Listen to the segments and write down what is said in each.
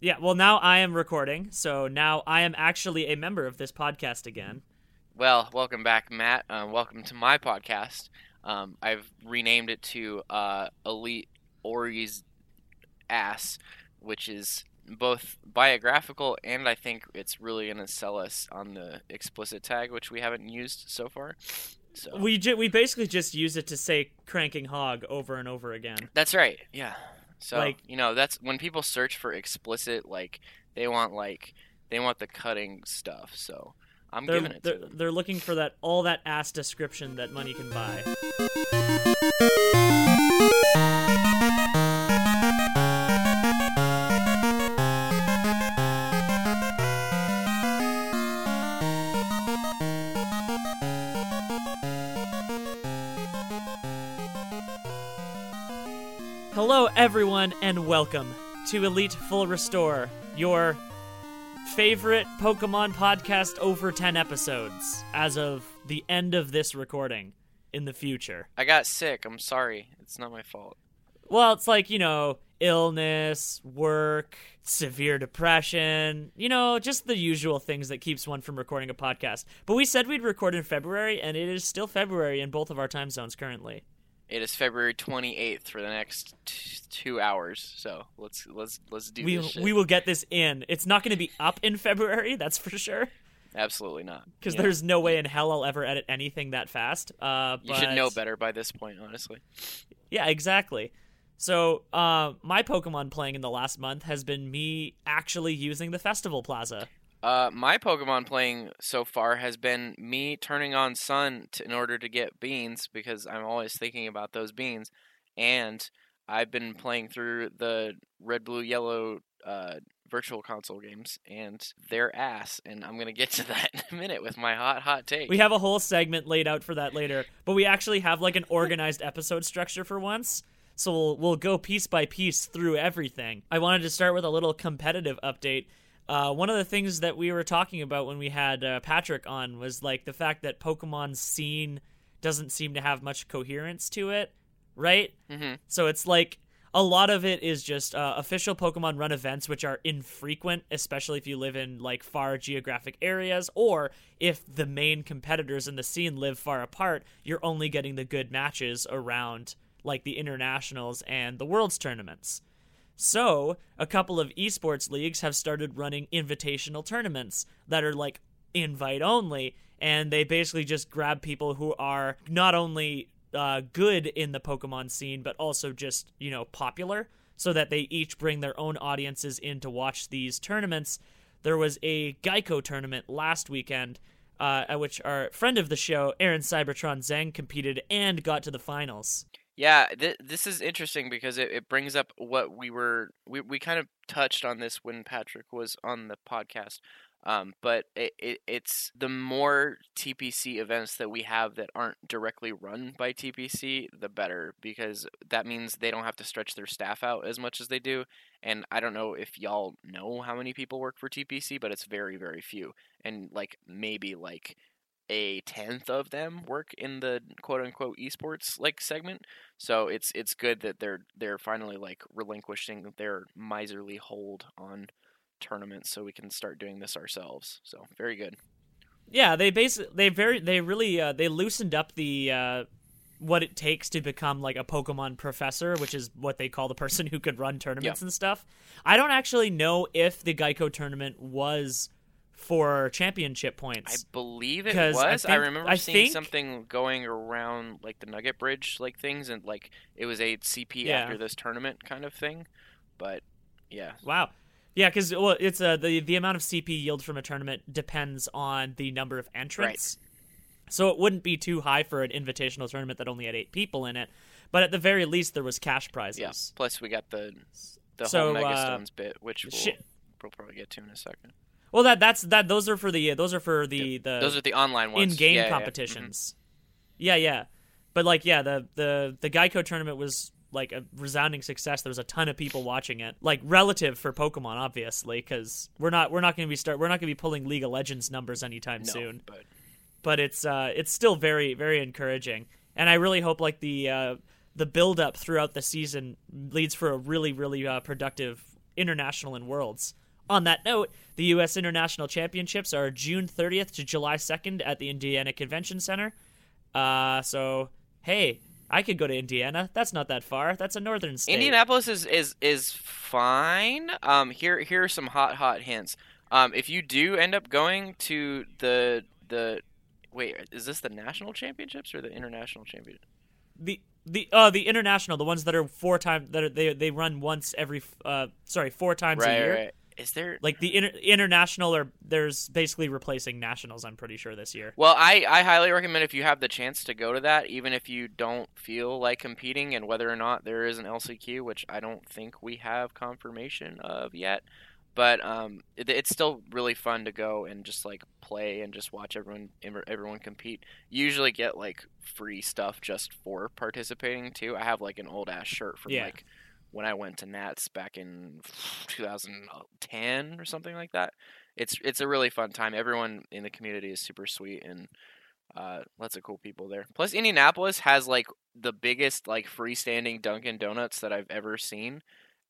Yeah, well, now I am recording, so now I am actually a member of this podcast again. Well, welcome back, Matt. Um, welcome to my podcast. Um, I've renamed it to uh, Elite Ori's Ass, which is both biographical and I think it's really going to sell us on the explicit tag, which we haven't used so far. So We ju- we basically just use it to say cranking hog over and over again. that's right. Yeah. So Like- you know, that's when people search for explicit, like they want like they want the cutting stuff. So I'm They're, giving it they're, to them. they're looking for that all that ass description that money can buy. Everyone, and welcome to Elite Full Restore, your favorite Pokemon podcast over 10 episodes as of the end of this recording in the future. I got sick. I'm sorry. It's not my fault. Well, it's like, you know, illness, work, severe depression, you know, just the usual things that keeps one from recording a podcast. But we said we'd record in February, and it is still February in both of our time zones currently. It is February 28th for the next t- two hours. So let's let's let's do We, this. Shit. we will get this in. It's not going to be up in February, that's for sure. Absolutely not. Because Yeah. there's no way in hell I'll ever edit anything that fast. Uh, You should know better by this point, honestly. Yeah, exactly. So, uh, my Pokemon playing in the last month has been me actually using the Festival Plaza. Uh, my Pokemon playing so far has been me turning on Sun to, in order to get beans because I'm always thinking about those beans, and I've been playing through the Red, Blue, Yellow uh, virtual console games, and they're ass. And I'm gonna get to that in a minute with my hot, hot take. We have a whole segment laid out for that later, but we actually have like an organized episode structure for once. So we'll, we'll go piece by piece through everything. I wanted to start with a little competitive update. Uh, one of the things that we were talking about when we had uh, Patrick on was like the fact that Pokemon's scene doesn't seem to have much coherence to it, right? hmm So it's like a lot of it is just uh, official Pokemon run events, which are infrequent, especially if you live in like far geographic areas, or if the main competitors in the scene live far apart. You're only getting the good matches around like the internationals and the world's tournaments. So, a couple of esports leagues have started running invitational tournaments that are like invite only, and they basically just grab people who are not only uh, good in the Pokemon scene, but also just, you know, popular, so that they each bring their own audiences in to watch these tournaments. There was a Geico tournament last weekend. Uh, at which our friend of the show, Aaron Cybertron Zheng, competed and got to the finals. Yeah, th- this is interesting because it, it brings up what we were we, we kind of touched on this when Patrick was on the podcast. Um, but it, it it's the more TPC events that we have that aren't directly run by TPC, the better because that means they don't have to stretch their staff out as much as they do. And I don't know if y'all know how many people work for TPC, but it's very very few, and like maybe like a tenth of them work in the quote unquote esports like segment. So it's it's good that they're they're finally like relinquishing their miserly hold on tournaments so we can start doing this ourselves. So very good. Yeah, they basically they very they really uh, they loosened up the uh, what it takes to become like a Pokemon professor, which is what they call the person who could run tournaments and stuff. I don't actually know if the Geico tournament was for championship points. I believe it was. I, think- remember I seeing think- something going around like the Nugget Bridge like things and like it was a CP Yeah. after this tournament kind of thing. But yeah. Wow. Yeah, because well, it's uh, the the amount of CP yield from a tournament depends on the number of entrants. So it wouldn't be too high for an invitational tournament that only had eight people in it. But at the very least, there was cash prizes. Yeah. Plus we got the the So, whole Megastones uh, bit, which we'll, shit. we'll probably get to in a second. Well, that that's that. Those are for the those are for the the Those are the online ones. in-game Yeah, yeah, yeah. competitions. Yeah, yeah, but like, yeah, the the the Geico tournament was like a resounding success. There was a ton of people watching it, like relative for Pokemon, obviously, because we're not we're not going to be start we're not going to be pulling League of Legends numbers anytime. No, soon. but But it's uh it's still very very encouraging, and I really hope like the uh the build up throughout the season leads for a really really uh, productive International and Worlds. On that note, the U.S. International Championships are June 30th to July 2nd at the Indiana Convention Center. Uh, so, hey, I could go to Indiana. That's not that far. That's a northern state. Indianapolis is is is fine. Um, here here are some hot hot hints. Um, if you do end up going to the the wait, is this the national championships or the international championship? the the uh the international, the ones that are four times that are, they they run once every uh sorry four times Right, a year. right. Is there Like the inter- international or there's basically replacing nationals. I'm pretty sure this year. Well, I, I highly recommend if you have the chance to go to that, even if you don't feel like competing, and whether or not there is an LCQ, which I don't think we have confirmation of yet. But um, it, it's still really fun to go and just like play and just watch everyone everyone compete. You usually get like free stuff just for participating too. I have like an old ass shirt from Yeah. like when I went to Nats back in 2010 or something like that. It's it's a really fun time. Everyone in the community is super sweet and uh, lots of cool people there. Plus, Indianapolis has like the biggest like freestanding Dunkin' Donuts that I've ever seen,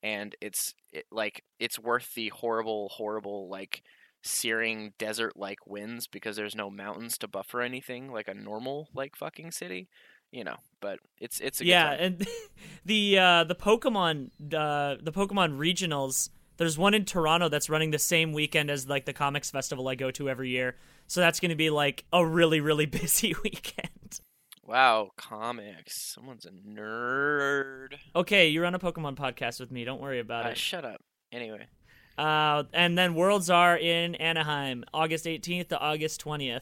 and it's it, like it's worth the horrible, horrible like searing desert like winds because there's no mountains to buffer anything like a normal like fucking city, you know. But it's it's a good yeah, and the uh, the Pokemon uh, the Pokemon regionals. There's one in Toronto that's running the same weekend as like the comics festival I go to every year. So that's going to be like a really really busy weekend. Wow, comics. Someone's a nerd. Okay, you're on a Pokemon podcast with me. Don't worry about Uh, it. shut up. Anyway, Uh, and then Worlds are in Anaheim, August 18th to August 20th.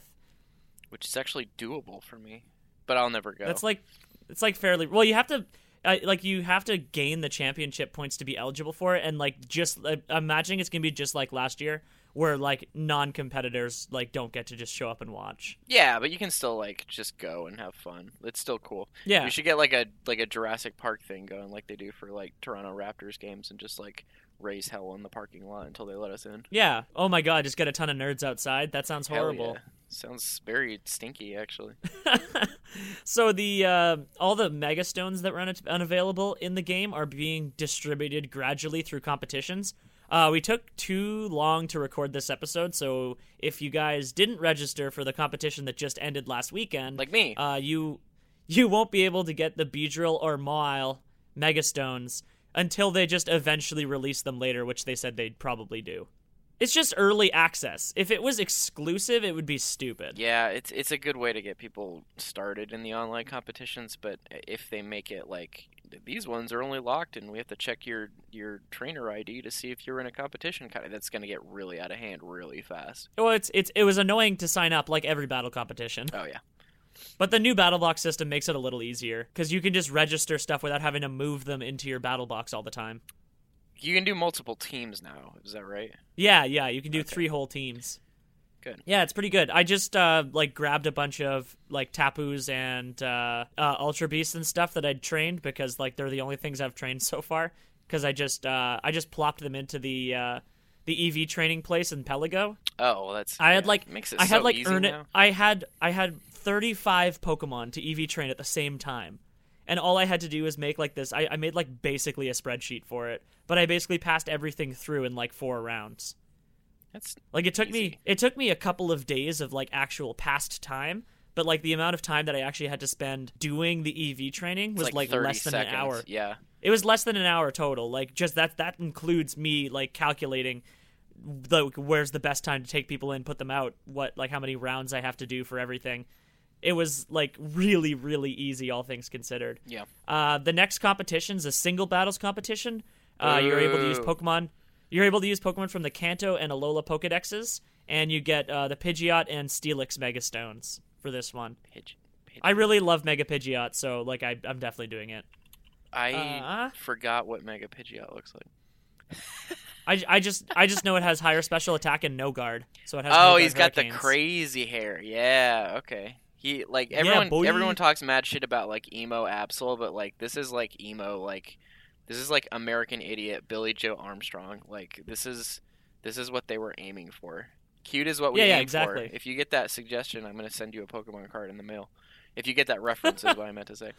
which is actually doable for me, but I'll never go. That's like it's like fairly well. You have to uh, like you have to gain the championship points to be eligible for it, and like just uh, imagining it's gonna be just like last year, where like non-competitors like don't get to just show up and watch. Yeah, but you can still like just go and have fun. It's still cool. Yeah, You should get like a like a Jurassic Park thing going, like they do for like Toronto Raptors games, and just like raise hell in the parking lot until they let us in. yeah. Oh my god, just get a ton of nerds outside. That sounds horrible. yeah. Sounds very stinky, actually. so the uh, all the mega stones that were un- unavailable in the game are being distributed gradually through competitions. Uh, we took too long to record this episode, so if you guys didn't register for the competition that just ended last weekend, Like me. uh, you you won't be able to get the Beedrill or Mawile mega stones until they just eventually release them later, which they said they'd probably do. It's just early access. If it was exclusive, it would be stupid. yeah, it's it's a good way to get people started in the online competitions, but if they make it like these ones are only locked and we have to check your your trainer ID to see if you're in a competition, kind of that's going to get really out of hand really fast. Well, it's it's it was annoying to sign up like every battle competition, Oh yeah. but the new battle box system makes it a little easier because you can just register stuff without having to move them into your battle box all the time. You can do multiple teams now, is that right? Yeah, yeah, you can do Okay. three whole teams. Good. Yeah, it's pretty good. I just uh like grabbed a bunch of like tapus and uh, uh ultra beasts and stuff that I'd trained because like they're the only things I've trained so far. Because I just uh I just plopped them into the uh the EV training place in Pelago. Oh, well, that's. I had like makes it I had like easy earn it. now. I had I had 35 Pokemon to EV train at the same time. And all I had to do was make like this. I, I made like basically a spreadsheet for it, but I basically passed everything through in like four rounds. That's Like it took me it took me a couple of days of like actual past time, but like the amount of time that I actually had to spend doing the EV training it's was like, like, less than seconds. an hour. Yeah. It was less than an hour total. Like just that that includes me like calculating the where's the best time to take people in, put them out, what like how many rounds I have to do for everything. It was like really really easy all things considered. Yeah. Uh, the next competition's a single battles competition. Uh, you're able to use Pokemon. You're able to use Pokemon from the Kanto and Alola Pokedexes, and you get uh, the Pidgeot and Steelix Mega Stones for this one. Pidge, Pidge. I really love Mega Pidgeot, so like I, I'm definitely doing it. I Uh, forgot what Mega Pidgeot looks like. I, I just I just know it has higher special attack and no guard, so it has. Oh, no he's got the crazy hair. Yeah. Okay. He like everyone. boy. everyone talks mad shit about like emo Absol, but like this is like emo like this is like American Idiot Billie Joe Armstrong. Like this is this is what they were aiming for. Cute is what we Yeah, yeah, exactly. for. If you get that suggestion, I'm gonna send you a Pokemon card in the mail. If you get that reference, is what I meant to say.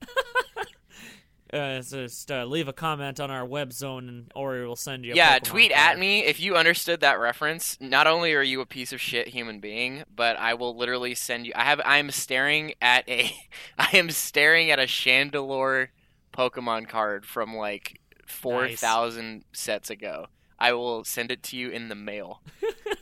uh, just uh, leave a comment on our web zone, and Ori will send you. A yeah, Pokemon tweet card. at me if you understood that reference. Not only are you a piece of shit human being, but I will literally send you. I have. I am staring at a. I am staring at a Chandelure Pokemon card from like four thousand sets ago. I will send it to you in the mail.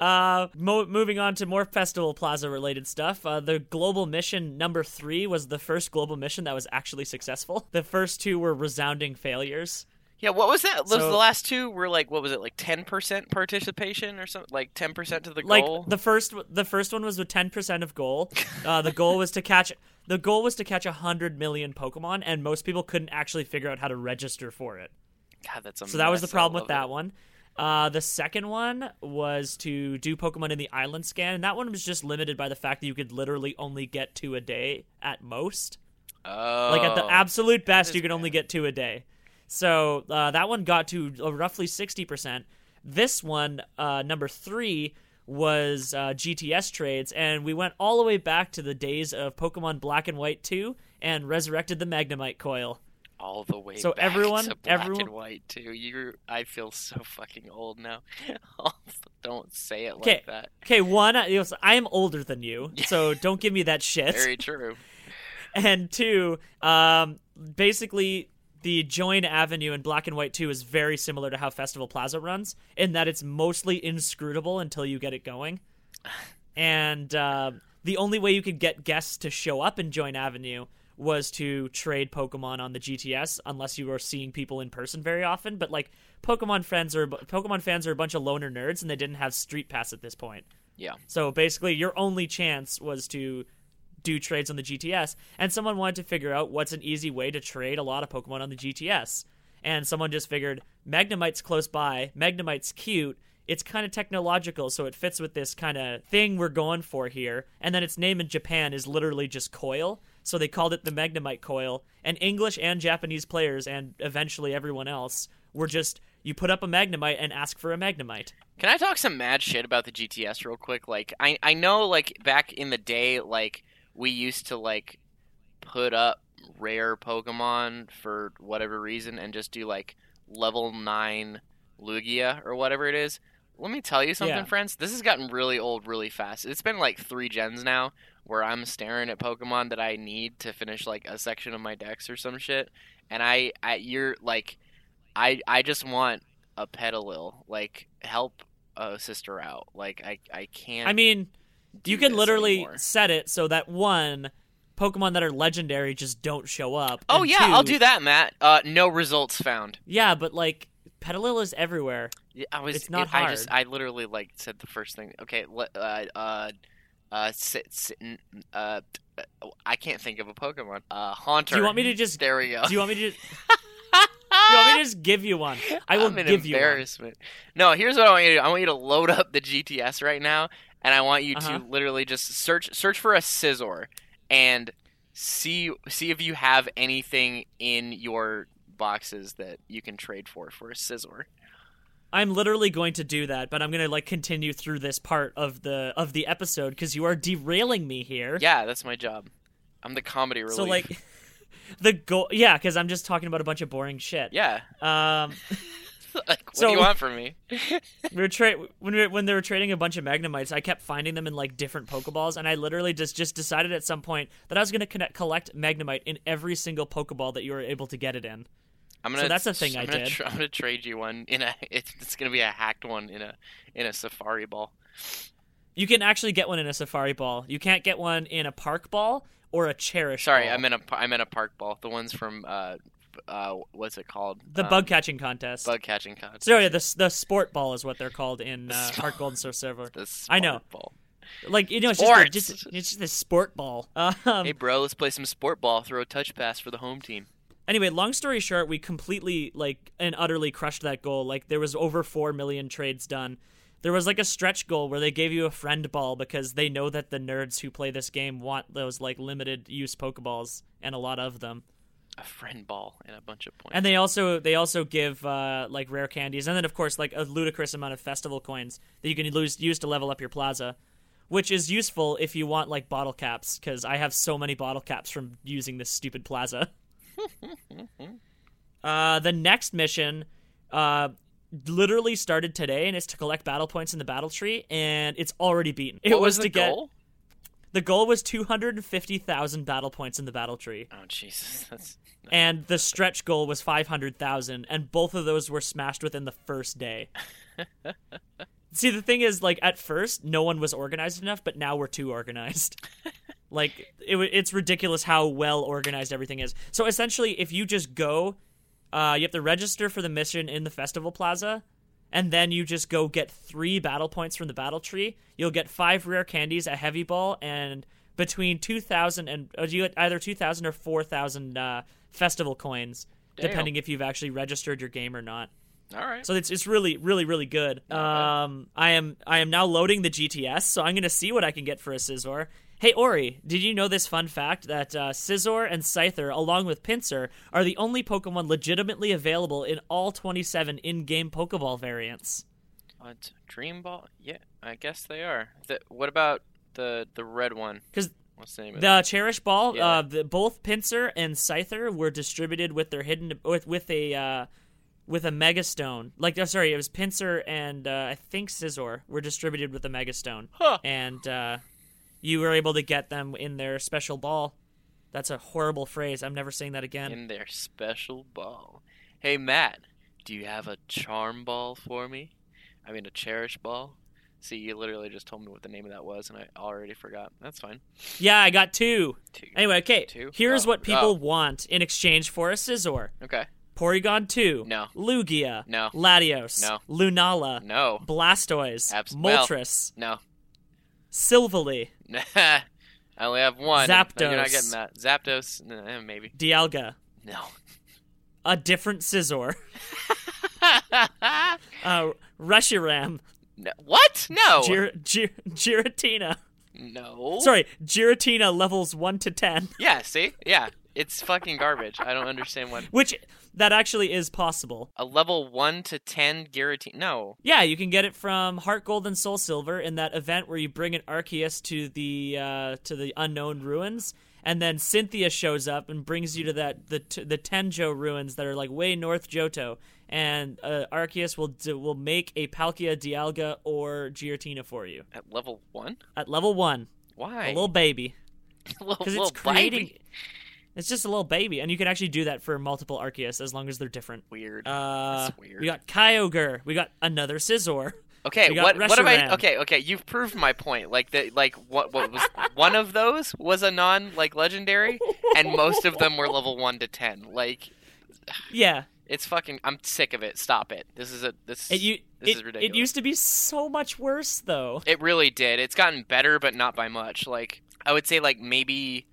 Uh, mo- moving on to more Festival Plaza related stuff. Uh, the global mission number three was the first global mission that was actually successful. The first two were resounding failures. Yeah, what was that? Those So- the last two were like what was it like ten percent participation or something? Like ten percent to the Like goal. the first, the first one was with ten percent of goal. Uh, the goal was to catch. The goal was to catch hundred million Pokemon, and most people couldn't actually figure out how to register for it. God, that's a So that was the problem with that it. one. Uh, the second one was to do Pokemon in the island scan, and that one was just limited by the fact that you could literally only get two a day at most. Oh, Like at the absolute best, you could only get two a day. So uh, that one got to uh, roughly sixty percent. This one, uh, number three, was uh, GTS trades, and we went all the way back to the days of Pokemon Black and White two, and resurrected the Magnemite coil. All the way. So back everyone- to black everyone- and white too. You, I feel so fucking old now. Don't say it like that. Okay, one, I I am older than you, so don't give me that shit. Very true. and two, um, basically the join avenue in black and white 2 is very similar to how festival plaza runs in that it's mostly inscrutable until you get it going and uh, the only way you could get guests to show up in join avenue was to trade pokemon on the gts unless you were seeing people in person very often but like pokemon friends are pokemon fans are a bunch of loner nerds and they didn't have street pass at this point Yeah. so basically, your only chance was to do trades on the GTS, and someone wanted to figure out what's an easy way to trade a lot of Pokemon on the GTS. And someone just figured Magnemite's close by, Magnemite's cute, it's kind of technological, so it fits with this kind of thing we're going for here. And then its name in Japan is literally just Coil, so they called it the Magnemite Coil. And English and Japanese players, and eventually everyone else, were just you put up a Magnemite and ask for a Magnemite. Can I talk some mad shit about the GTS real quick? Like, I I know like back in the day, like we used to like put up rare Pokemon for whatever reason and just do like level nine Lugia or whatever it is. Let me tell you something, Yeah. friends. This has gotten really old really fast. It's been like three gens now where I'm staring at Pokemon that I need to finish like a section of my decks or some shit, and I, I you're like, I I just want a Petilil. Like, help a sister out. Like, I I can't. I mean, do you can literally anymore. set it so that one Pokemon that are legendary just don't show up. Oh yeah, i I'll do that, Matt. Uh, no results found. Yeah, but like Petilil is everywhere. Yeah, I was. It's not it- I just. I literally like said the first thing. Okay. le- Uh. Uh. Uh. Sit, sit, n- uh. I can't think of a Pokemon. Uh. Haunter. Do you want me to just? There we go. Do you want me to? Do you want me to just give you one? I will I'm an give you one. embarrassment. No, here's what I want you to do. I want you to load up the GTS right now, and I want you Uh-huh. to literally just search search for a Scizor and see see if you have anything in your boxes that you can trade for for a Scizor. I'm literally going to do that, but I'm gonna like continue through this part of the of the episode because you are derailing me here. Yeah, that's my job. I'm the comedy relief. So like, the goal. Yeah, because I'm just talking about a bunch of boring shit. yeah. Um. like, what So- do you want from me? we were tra- when we were, when they were trading a bunch of magnemites i kept finding them in like different pokeballs and i literally just just decided at some point that i was going to connect collect magnemite in every single pokeball that you were able to get it in I'm gonna. that's the thing I'm I gonna did. Tr- I'm gonna trade you one in a. It's, it's gonna be a hacked one in a in a Safari Ball. you can actually get one in a safari ball you can't get one in a park ball or a cherish Sorry, ball. I meant a I meant a park ball. The ones from uh uh what's it called? the Um, bug catching contest bug catching contest. so yeah the, the sport ball is what they're called in uh, Sport- park golden source server The I know. Ball. like you know it's just, a, just it's just a sport ball um, hey bro, let's play some sport ball. Throw a touch pass for the home team. Anyway, long story short, we completely like and utterly crushed that goal. Like there was over 4 million trades done. There was like a stretch goal where they gave you a friend ball because they know that the nerds who play this game want those like limited use pokeballs and a lot of them. A friend ball and a bunch of points. And they also they also give uh, like rare candies and then of course like a ludicrous amount of festival coins that you can lose, use to level up your plaza, which is useful if you want like bottle caps cuz I have so many bottle caps from using this stupid plaza. uh, the next mission, uh, literally started today, and it's to collect battle points in the battle tree, and it's already beaten. It what was, was, to the get the goal was two hundred and fifty thousand battle points in the battle tree, Oh Jesus, that's and the stretch goal was five hundred thousand, and both of those were smashed within the first day. See, the thing is, like at first, no one was organized enough, but now we're too organized. like it, it's ridiculous how well organized everything is. So essentially, if you just go, uh, you have to register for the mission in the festival plaza, and then you just go get three battle points from the battle tree. You'll get five rare candies, a heavy ball, and between two thousand and uh, you get either two thousand or four thousand uh, festival coins, Damn. depending if you've actually registered your game or not. all right. So it's it's really really really good. Um, I am I am now loading the GTS, so I'm gonna see what I can get for a Scizor. Hey Ori, did you know this fun fact that uh, Scizor and Scyther, along with Pinsir, are the only Pokemon legitimately available in all 27 in-game Pokeball variants? What Dream Ball? Yeah, I guess they are. The, what about the the red one? Because What's the name of The Cherish Ball, Yeah. uh, the, both Pinsir and Scyther were distributed with their hidden with with a uh, with a Mega Stone. Like, uh, sorry, it was Pinsir and uh, I think Scizor were distributed with a Mega Stone. Huh. and uh, you were able to get them in their special ball. That's a horrible phrase. I'm never saying that again. in their special ball. Hey Matt, do you have a charm ball for me? I mean a cherish ball. See, you literally just told me what the name of that was, and I already forgot. That's fine. yeah, I got two. Two. Anyway, okay. Two? Here's Oh, what people oh. want in exchange for a Scizor: Okay. Porygon 2, No. Lugia, No. Latios, No. Lunala, No. Blastoise, Abs- well. No. Silvally, I only have one. and You're not getting that. Zapdos, eh, maybe. Dialga, No. a different Scizor, uh, Reshiram, no. What? No. Gir- Gir- Giratina. no. Sorry, Giratina levels 1 to 10. Yeah. See. Yeah. It's fucking garbage. I don't understand what Which that actually is possible. a level one to ten Giratina. No. Yeah, you can get it from Heart Gold and Soul Silver in that event where you bring an Arceus to the uh, to the unknown ruins, and then Cynthia shows up and brings you to that the t- the Tenjo ruins that are like way north Johto, and uh, Arceus will d- will make a Palkia, Dialga, or Giratina for you At level one. at level one, Why? a little baby, because it's creating. baby. It's just a little baby, and you can actually do that for multiple Arceus as long as they're different. Weird. Uh, That's weird. we got Kyogre. We got another Scizor. Okay, what what have I? Okay, okay, you've proved my point. Like the like what what was one of those was a non like legendary, and most of them were level one to ten. Like Yeah, it's fucking. I'm sick of it. Stop it. This is a this. it, you, this it, is ridiculous. it used to be so much worse, though. It really did. It's gotten better, but not by much. Like I would say, like maybe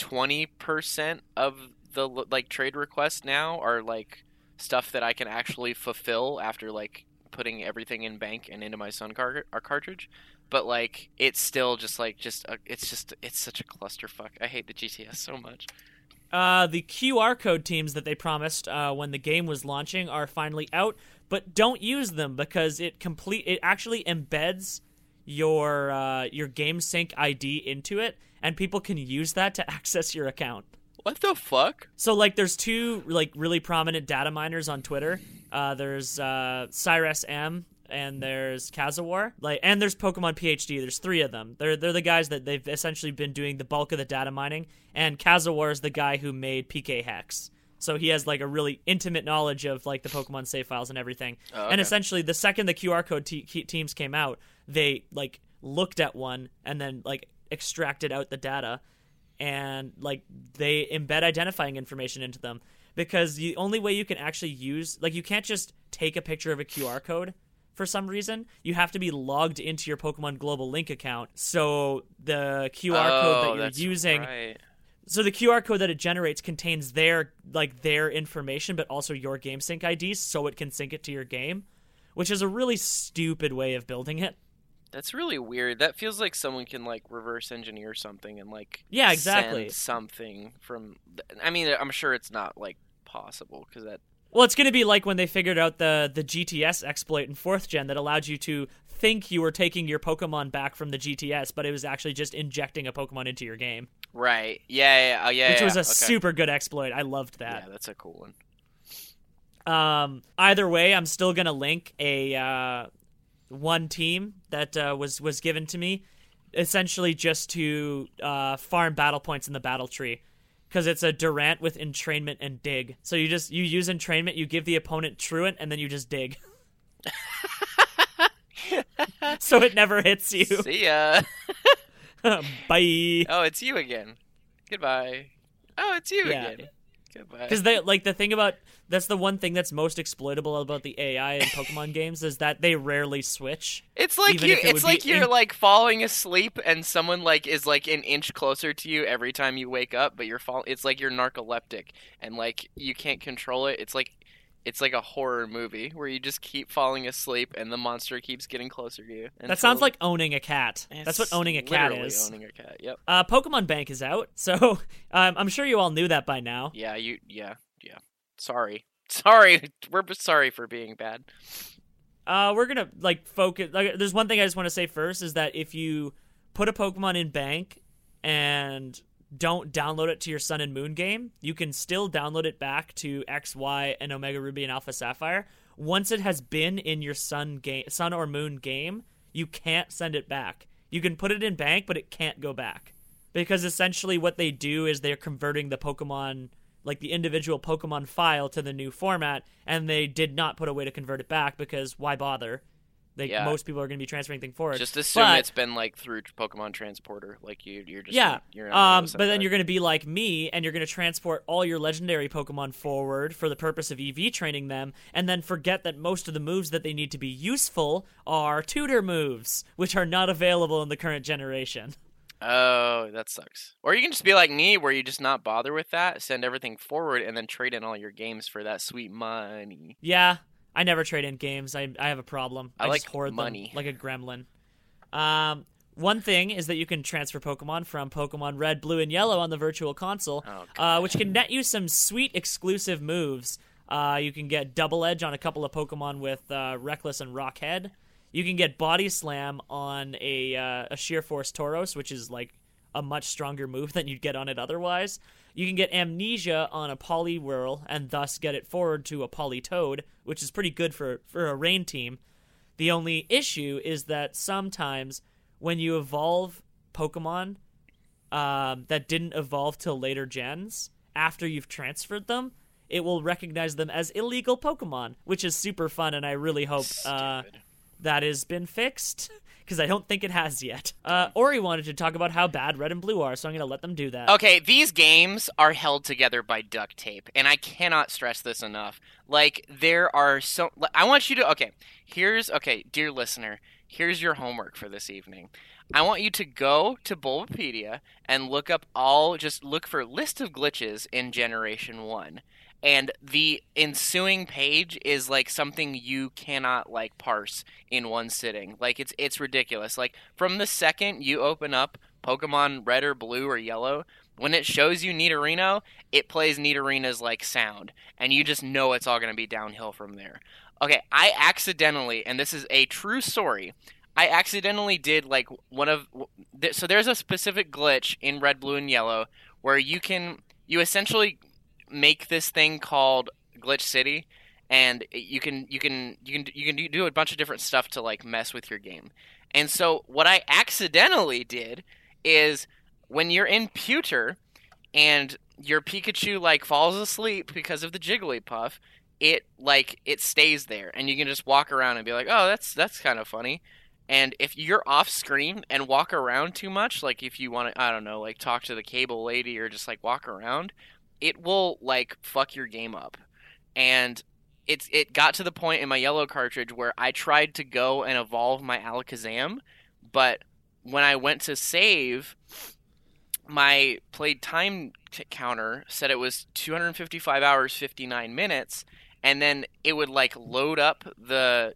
twenty percent of the like trade requests now are like stuff that I can actually fulfill after like putting everything in bank and into my Sun car- our cartridge. But like it's still just like just a, it's just it's such a clusterfuck. I hate the GTS so much. Uh, the QR code teams that they promised uh, when the game was launching are finally out, but don't use them because it complete it actually embeds your uh, your game sync ID into it, and people can use that to access your account. What the fuck? So like, there's two like really prominent data miners on Twitter. Uh, there's uh, SciresM and there's Kazawar. Like, and there's Pokemon PhD. There's three of them. They're they're the guys that they've essentially been doing the bulk of the data mining. And Kazawar is the guy who made PKHeX. So he has like a really intimate knowledge of like the Pokemon save files and everything. Oh, And essentially, the second the QR code te- teams came out, they like looked at one and then like extracted out the data and like they embed identifying information into them. Because the only way you can actually use like you can't just take a picture of a QR code for some reason. You have to be logged into your Pokemon Global Link account. So the QR code Oh, that you're that's using right. so the QR code that it generates contains their like their information but also your game sync IDs so it can sync it to your game which is a really stupid way of building it That's really weird. That feels like someone can like reverse engineer something and like Yeah, exactly. send something from. I mean, I'm sure it's not like possible because that. Well, it's going to be like when they figured out the the GTS exploit in fourth gen that allowed you to think you were taking your Pokemon back from the GTS, but it was actually just injecting a Pokemon into your game. Right. Yeah. Yeah. Oh, yeah. which yeah, was a okay. super good exploit. I loved that. Yeah, that's a cool one. Um, either way, I'm still gonna link a uh, one team that uh, was was given to me, essentially just to uh, farm battle points in the battle tree, because it's a Durant with entrainment and dig. So you just you use entrainment, you give the opponent truant, and then you just dig. so it never hits you. See ya. Bye. Oh, it's you again. Goodbye. Oh, it's you Yeah. again. Goodbye. Because they like the thing about that's the one thing that's most exploitable about the AI in Pokemon games is that they rarely switch. It's like you, it it's like you're in- like falling asleep, and someone like is like an inch closer to you every time you wake up. But you're fall. It's like you're narcoleptic, and like you can't control it. It's like it's like a horror movie where you just keep falling asleep, and the monster keeps getting closer to you. That sounds like owning a cat. That's what owning a cat literally is. Owning a cat. Yep. Uh, Pokemon Bank is out, so um, I'm sure you all knew that by now. Yeah. You. Yeah. Yeah. Sorry. Sorry. We're sorry for being bad. Uh, we're gonna like focus. Like, there's one thing I just want to say first is that if you put a Pokemon in Bank and don't download it to your Sun and Moon game, you can still download it back to X, Y, and Omega Ruby and Alpha Sapphire. Once it has been in your Sun game, Sun or Moon game, you can't send it back. You can put it in Bank, but it can't go back because essentially what they do is they're converting the Pokemon like the individual Pokemon file to the new format, and they did not put a way to convert it back because why bother? They, Yeah. Most people are going to be transferring things forward. Just assume But- it's been like through Pokemon Transporter. Like you. You're just. yeah, You're um, but then you're going to be like me, and you're going to transport all your legendary Pokemon forward for the purpose of EV training them, and then forget that most of the moves that they need to be useful are tutor moves, which are not available in the current generation. Oh, that sucks. Or you can just be like me, where you just not bother with that, send everything forward, and then trade in all your games for that sweet money. Yeah, I never trade in games. I I have a problem. I just like hoard money. them like a gremlin. Um, one thing is that you can transfer Pokemon from Pokemon Red, Blue, and Yellow on the Virtual Console, Oh, uh, which can net you some sweet exclusive moves. Uh, you can get Double Edge on a couple of Pokemon with uh, Reckless and Rock Head. You can get Body Slam on a uh, a Sheer Force Tauros, which is like a much stronger move than you'd get on it otherwise. You can get Amnesia on a Poliwhirl and thus get it forward to a Politoed, which is pretty good for, for a rain team. The only issue is that sometimes when you evolve Pokemon um, that didn't evolve till later gens, after you've transferred them, it will recognize them as illegal Pokemon, which is super fun, and I really hope uh, that has been fixed because I don't think it has yet. Uh, Ori wanted to talk about how bad Red and Blue are, so I'm going to let them do that. Okay, these games are held together by duct tape, and I cannot stress this enough. Like, there are so. I want you to. Okay, here's. Okay, dear listener, here's your homework for this evening. I want you to go to Bulbapedia and look up all. Just look for list of glitches in Generation 1. And the ensuing page is like something you cannot like parse in one sitting. Like it's it's ridiculous. Like from the second you open up Pokemon Red or Blue or Yellow, when it shows you Nidorino, it plays Nidorina's like sound, and you just know it's all going to be downhill from there. Okay, I accidentally, and this is a true story, I accidentally did like one of so there's a specific glitch in Red, Blue, and Yellow where you can you essentially make this thing called Glitch City, and you can you can you can you can do a bunch of different stuff to like mess with your game. And so what I accidentally did is when you're in Pewter and your Pikachu like falls asleep because of the Jigglypuff, it like it stays there and you can just walk around and be like, "Oh, that's that's kind of funny." And if you're off screen and walk around too much, like if you want to I don't know, like talk to the cable lady or just like walk around, it will like fuck your game up. And it's it got to the point in my yellow cartridge where I tried to go and evolve my Alakazam, but when I went to save, my played time t- counter said it was 255 hours 59 minutes, and then it would like load up the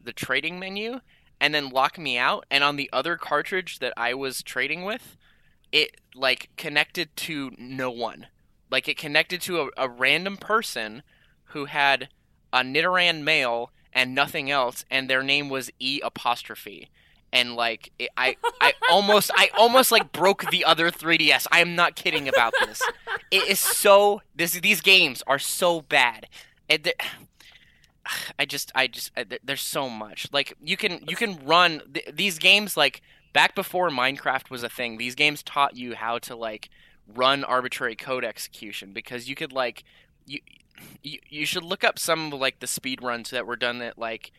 the trading menu and then lock me out. And on the other cartridge that I was trading with, it like connected to no one. Like it connected to a, a random person who had a Nidoran male and nothing else, and their name was E apostrophe. and like it, I I almost I almost like broke the other 3DS. I am not kidding about this. It is so this these games are so bad. It, I just I just uh, I, there's so much. Like you can you can run th- these games like back before Minecraft was a thing. These games taught you how to like run arbitrary code execution because you could like you you, you should look up some of like the speed runs that were done at like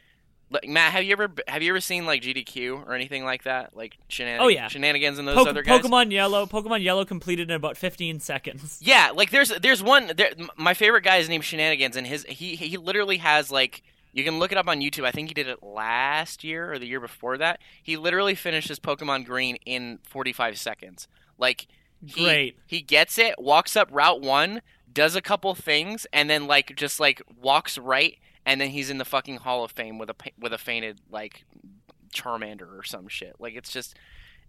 like, Matt, have you ever have you ever seen like GDQ or anything like that? Like shenan- Oh, yeah. shenanigans and those other guys. Pokemon Yellow, Pokemon Yellow completed in about 15 seconds. Yeah, like there's there's one there, my favorite guy is named Shenanigans and his he he literally has like you can look it up on YouTube. I think he did it last year or the year before that. He literally finished his Pokemon Green in 45 seconds. Like Great. He gets it, walks up Route 1, does a couple things and then like just like walks right and then he's in the fucking Hall of Fame with a with a fainted like Charmander or some shit. Like it's just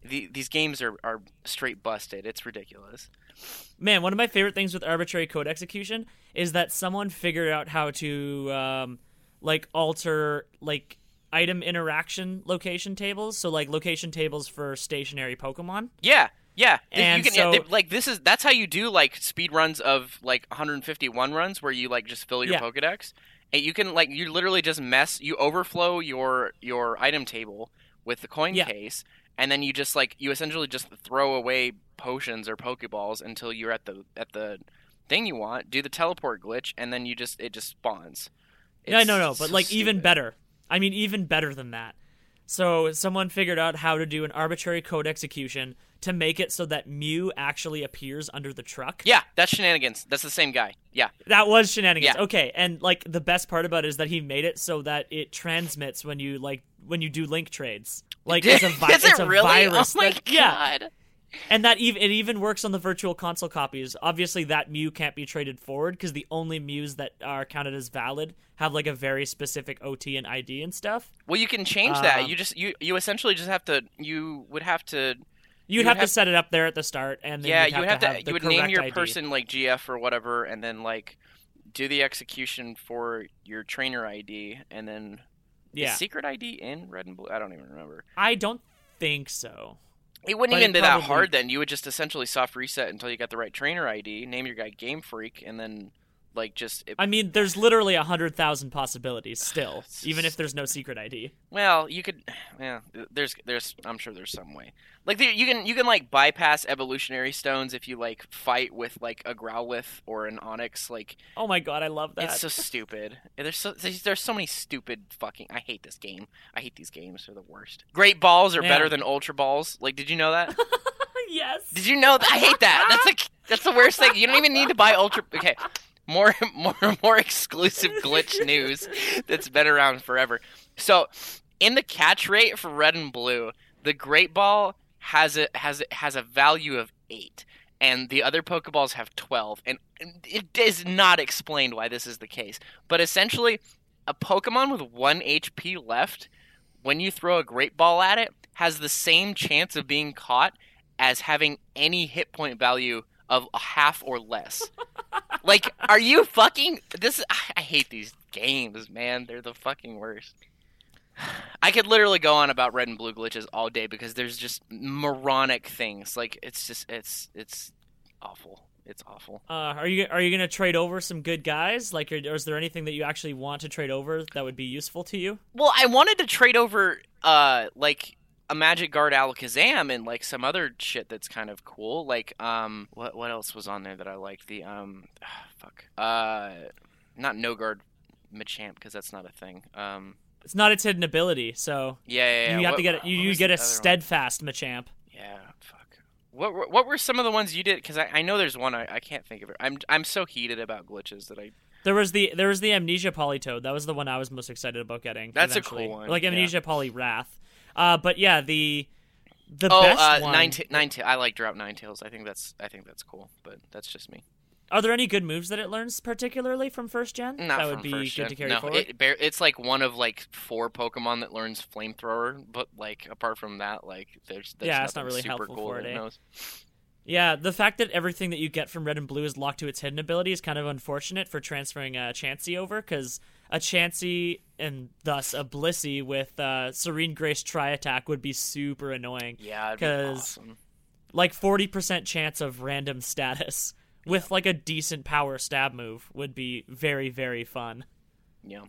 the, these games are, are straight busted. It's ridiculous. Man, one of my favorite things with arbitrary code execution is that someone figured out how to um, like alter like item interaction location tables. So like location tables for stationary Pokemon. Yeah, yeah. And you can, yeah, so- they- like this is that's how you do like speed runs of like 151 runs where you like just fill your Yeah. Pokedex. And you can like you literally just mess you overflow your your item table with the coin Yeah. case, and then you just like you essentially just throw away potions or Pokeballs until you're at the at the thing you want. Do the teleport glitch, and then you just it just spawns. Yeah, It's no, no, but so like even better. I mean, even better than that. So someone figured out how to do an arbitrary code execution to make it so that Mew actually appears under the truck. Yeah, that's shenanigans. That's the same guy. Yeah. That was shenanigans. Yeah. Okay, and like the best part about it is that he made it so that it transmits when you like when you do link trades. Like it's a, vi- Is it's it a really? virus. Oh my that- yeah, god. and that even it even works on the virtual console copies. Obviously, that Mew can't be traded forward because the only Mews that are counted as valid have like a very specific OT and ID and stuff. Well, you can change that. Um, You just you you essentially just have to you would have to You'd would have, have- to set it up there at the start, and then yeah you'd you would have to, have you would name your ID. person like GF or whatever, and then like do the execution for your trainer ID, and then Yeah, secret ID in red and blue. I don't even remember. I don't think so. It wouldn't But even it be that hard then. You would just essentially soft reset until you got the right trainer ID, name your guy Game Freak, and then like just it, I mean, there's literally a hundred thousand possibilities still, even if there's no secret ID. Well, you could, yeah. There's, there's. I'm sure there's some way. Like you can, you can like bypass evolutionary stones if you like fight with like a Growlithe or an Onix. Like Oh my god, I love that. it's so stupid. There's so there's, there's so many stupid fucking. I hate this game. I hate these games. They're the worst. Great balls are Man. better than Ultra balls. Like, did you know that? yes. did you know that? I hate that. That's like that's the worst thing. You don't even need to buy Ultra. Okay. More, more, more exclusive glitch news that's been around forever. So, in the catch rate for red and blue, the great ball has a has a, has a value of eight, and the other Pokeballs have twelve, and it is not explained why this is the case. But essentially, a Pokemon with one HP left, when you throw a great ball at it, has the same chance of being caught as having any hit point value of a half or less. like, are you fucking this? I hate these games, man. They're the fucking worst. I could literally go on about red and blue glitches all day because there's just moronic things. Like it's just it's it's awful. It's awful. Uh, are you are you gonna trade over some good guys? Like, or, is there anything that you actually want to trade over that would be useful to you? Well, I wanted to trade over uh like a Magic Guard Alakazam and like some other shit that's kind of cool. Like um what what else was on there that I liked? The um fuck. Uh not No Guard Machamp because that's not a thing. Um It's not its hidden ability, so yeah, yeah, yeah. you have What- to get it. You, you get a other one? steadfast Machamp. Yeah, fuck. What were, what were some of the ones you did? Because I, I know there's one I, I can't think of it. I'm I'm so heated about glitches that I There was the there was the Amnesia Politoed. That was the one I was most excited about getting. That's a cool one, Like yeah. Amnesia Poliwrath. Uh, but yeah, the the oh best uh, one. nine ta- nine ta- I like Drought Ninetales. I think that's I think that's cool, but that's just me. Are there any good moves that it learns particularly from first gen? Not that would be good gen. to carry no, forward. It, it's like one of like four Pokemon that learns Flamethrower, but like apart from that, like there's, there's Yeah, it's not really super helpful cool for it, eh? knows. Yeah, the fact that everything that you get from Red and Blue is locked to its hidden ability is kind of unfortunate for transferring a Chansey over because a Chansey and thus a Blissey with uh, Serene Grace Tri Attack would be super annoying. Yeah, it'd be awesome. Like 40% chance of random status with like a decent power stab move would be very, very fun. Yeah.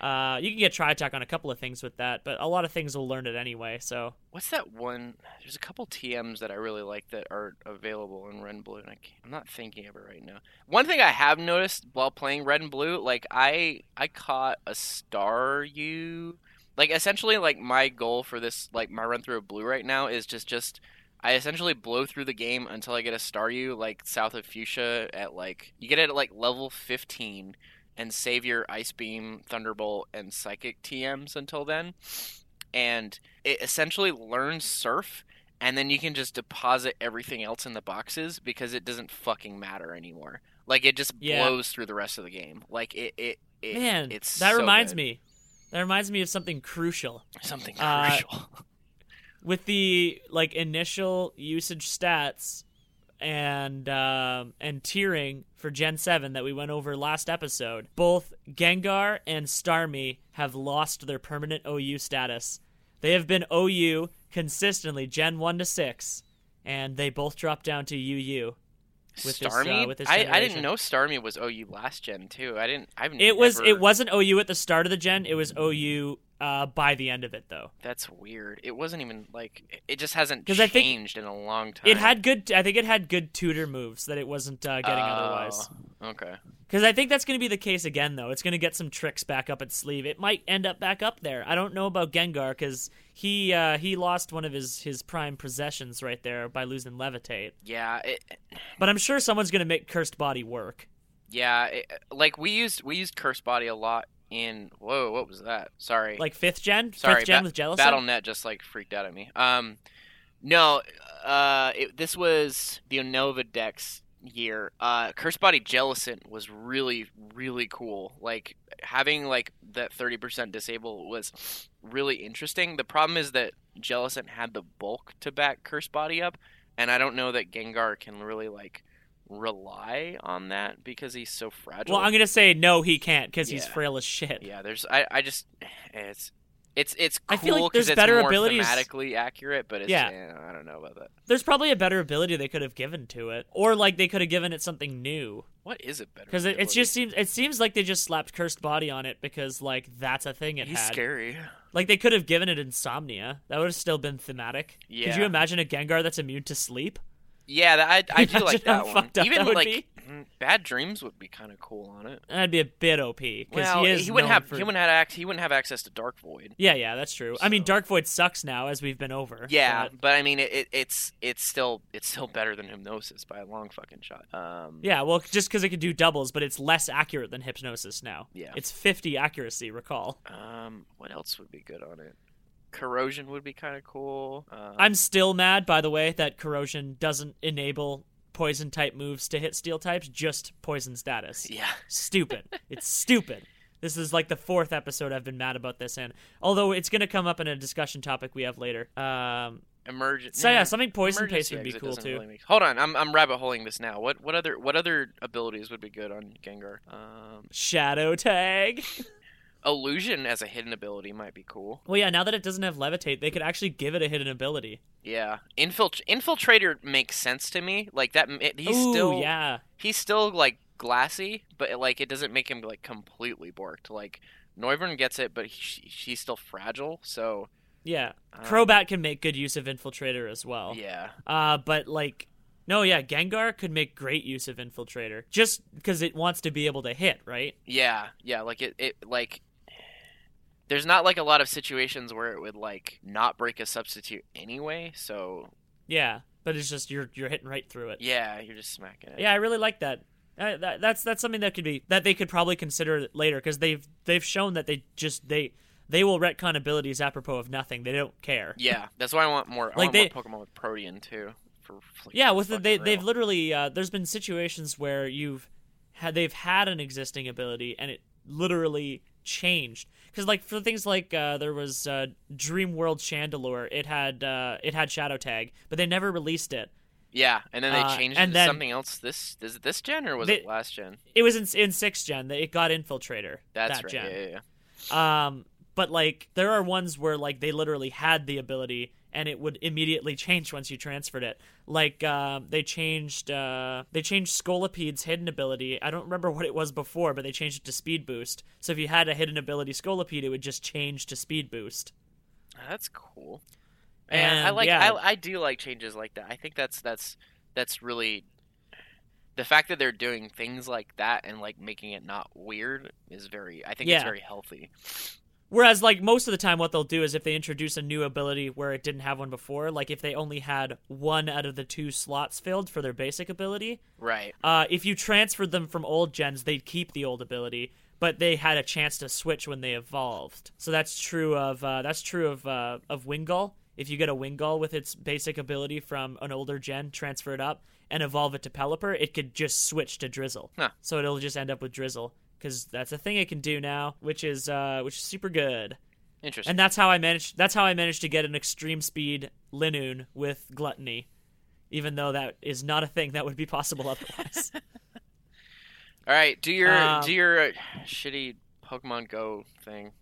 Uh, you can get Tri Attack on a couple of things with that, but a lot of things will learn it anyway, so. What's that one? There's a couple TMs that I really like that are available in Red and Blue, and I I'm not thinking of it right now. One thing I have noticed while playing Red and Blue, like I I caught a Staryu, Like essentially, like my goal for this, like my run through of Blue right now is just just I essentially blow through the game until I get a Staryu like south of Fuchsia at like you get it at like level 15 and save your Ice Beam, Thunderbolt, and Psychic TMs until then. And it essentially learns Surf, and then you can just deposit everything else in the boxes because it doesn't fucking matter anymore. Like it just Yeah. blows through the rest of the game. Like it, it, it Man, it's that so reminds good. me. That reminds me of something crucial. something Uh, crucial. with the like initial usage stats and um, and tiering for Gen Seven that we went over last episode, both Gengar and Starmie have lost their permanent OU status. They have been OU consistently Gen One to Six, and they both dropped down to UU. with this, uh, with this I, I didn't know Starmie was OU last gen too. I didn't. I've It was never- it wasn't OU at the start of the gen. It was OU uh, by the end of it though. That's weird. It wasn't even like it just hasn't 'Cause I think changed in a long time. It had good. I think it had good tutor moves that it wasn't uh, getting otherwise. Oh, Okay. Because I think that's going to be the case again, though. It's going to get some tricks back up its sleeve. It might end up back up there. I don't know about Gengar because he uh, he lost one of his his prime possessions right there by losing Levitate. Yeah. It, But I'm sure someone's going to make Cursed Body work. yeah. It, like we used we used Curse Body a lot in. Whoa, what was that? Sorry. Like fifth gen, Sorry. fifth gen Ba- with Jellicent. BattleNet just like freaked out at me. Um, no. Uh, it, this was the Unova Dex year. Uh, Curse Body Jellicent was really really cool. Like having like that thirty percent disable was really interesting. The problem is that Jellicent had the bulk to back Curse Body up, and I don't know that Gengar can really like rely on that because he's so fragile. Well, I'm to say no, he can't because he's frail as shit. Yeah, there's I, I just it's it's it's cool I feel like there's better abilities- thematically accurate, but it's Yeah. yeah. I don't know about that. There's probably a better ability they could have given to it, or like they could have given it something new. What is it better? Because it, it just seems it seems like they just slapped cursed body on it because like that's a thing it he's had. scary. Like they could have given it insomnia. That would have still been thematic. Yeah. Could you imagine a Gengar that's immune to sleep? Yeah, that, I I do Imagine like that one. Even that like be. Bad Dreams would be kind of cool on it. That'd be a bit OP because Well, he is. wouldn't have for- he wouldn't have ac- he wouldn't have access to Dark Void. Yeah, yeah, that's true. I mean, Dark Void sucks now, as we've been over. Yeah, but- but, I mean it, it, it's it's still it's still better than Hypnosis by a long fucking shot. Um, yeah. Well, just because it can do doubles, but it's less accurate than Hypnosis now. Yeah. It's 50 accuracy. Recall. Um, what else would be good on it? Corrosion would be kind of cool. Um, I'm still mad, by the way, that corrosion doesn't enable poison type moves to hit steel types, just poison status. yeah. Stupid. it's stupid. This is like the fourth episode I've been mad about this in. Although it's going to come up in a discussion topic we have later. Um, Emergent. so yeah, something poison paste would be cool too. really make- Hold on, I'm I'm rabbit holing this now. What what other what other abilities would be good on Gengar? Um, Shadow tag. illusion as a hidden ability might be cool. well, yeah. Now that it doesn't have levitate, they could actually give it a hidden ability. Yeah, Infilt- infiltrator makes sense to me. Like that, it, he's Ooh, still yeah. he's still like glassy, but like it doesn't make him like completely borked. Like Noivern gets it, but he, he's still fragile. So Yeah. um, Crobat can make good use of infiltrator as well. Yeah, Uh, but like, no, yeah, Gengar could make great use of infiltrator just because it wants to be able to hit, right? yeah, yeah. Like it, it like. There's not like a lot of situations where it would like not break a substitute anyway. So Yeah, but it's just you're you're hitting right through it. yeah, you're just smacking it. Yeah, I really like that. Uh, that that's that's something that could be that they could probably consider later because they've they've shown that they just they they will retcon abilities apropos of nothing. They don't care. Yeah, that's why I want more. I Like want they- more Pokemon with Protean too. For, for, like, Yeah, with the, they real. they've literally uh, there's been situations where you've had they've had an existing ability and it literally changed because like for things like uh, there was uh, Dream World Chandelure, it had uh, it had Shadow Tag, but they never released it. Yeah, and then they Uh, changed it to then- something else. This is it this gen or was They- it last gen? It was in in sixth gen. that It got infiltrator. That's that right. gen. Yeah, yeah, yeah. Um, but like there are ones where like they literally had the ability and it would immediately change once you transferred it. Like um, they changed uh, they changed Scolipede's hidden ability. I don't remember what it was before, but they changed it to speed boost. So if you had a hidden ability Scolipede, it would just change to speed boost. That's cool. And I like yeah. I, I do like changes like that. I think that's that's that's really the fact that they're doing things like that and like making it not weird is very I think it's very healthy. Whereas, like most of the time, what they'll do is if they introduce a new ability where it didn't have one before, like if they only had one out of the two slots filled for their basic ability, Right. uh, if you transferred them from old gens, they'd keep the old ability, but they had a chance to switch when they evolved. So that's true of uh, that's true of uh, of Wingull. If you get a Wingull with its basic ability from an older gen, transfer it up and evolve it to Pelipper, it could just switch to Drizzle. Huh. So it'll just end up with Drizzle because that's a thing it can do now, which is uh, which is super good. Interesting. And that's how I managed. That's how I managed to get an extreme speed Linoone with Gluttony, even though that is not a thing that would be possible otherwise. All right, do your Um, do your uh, shitty Pokemon Go thing.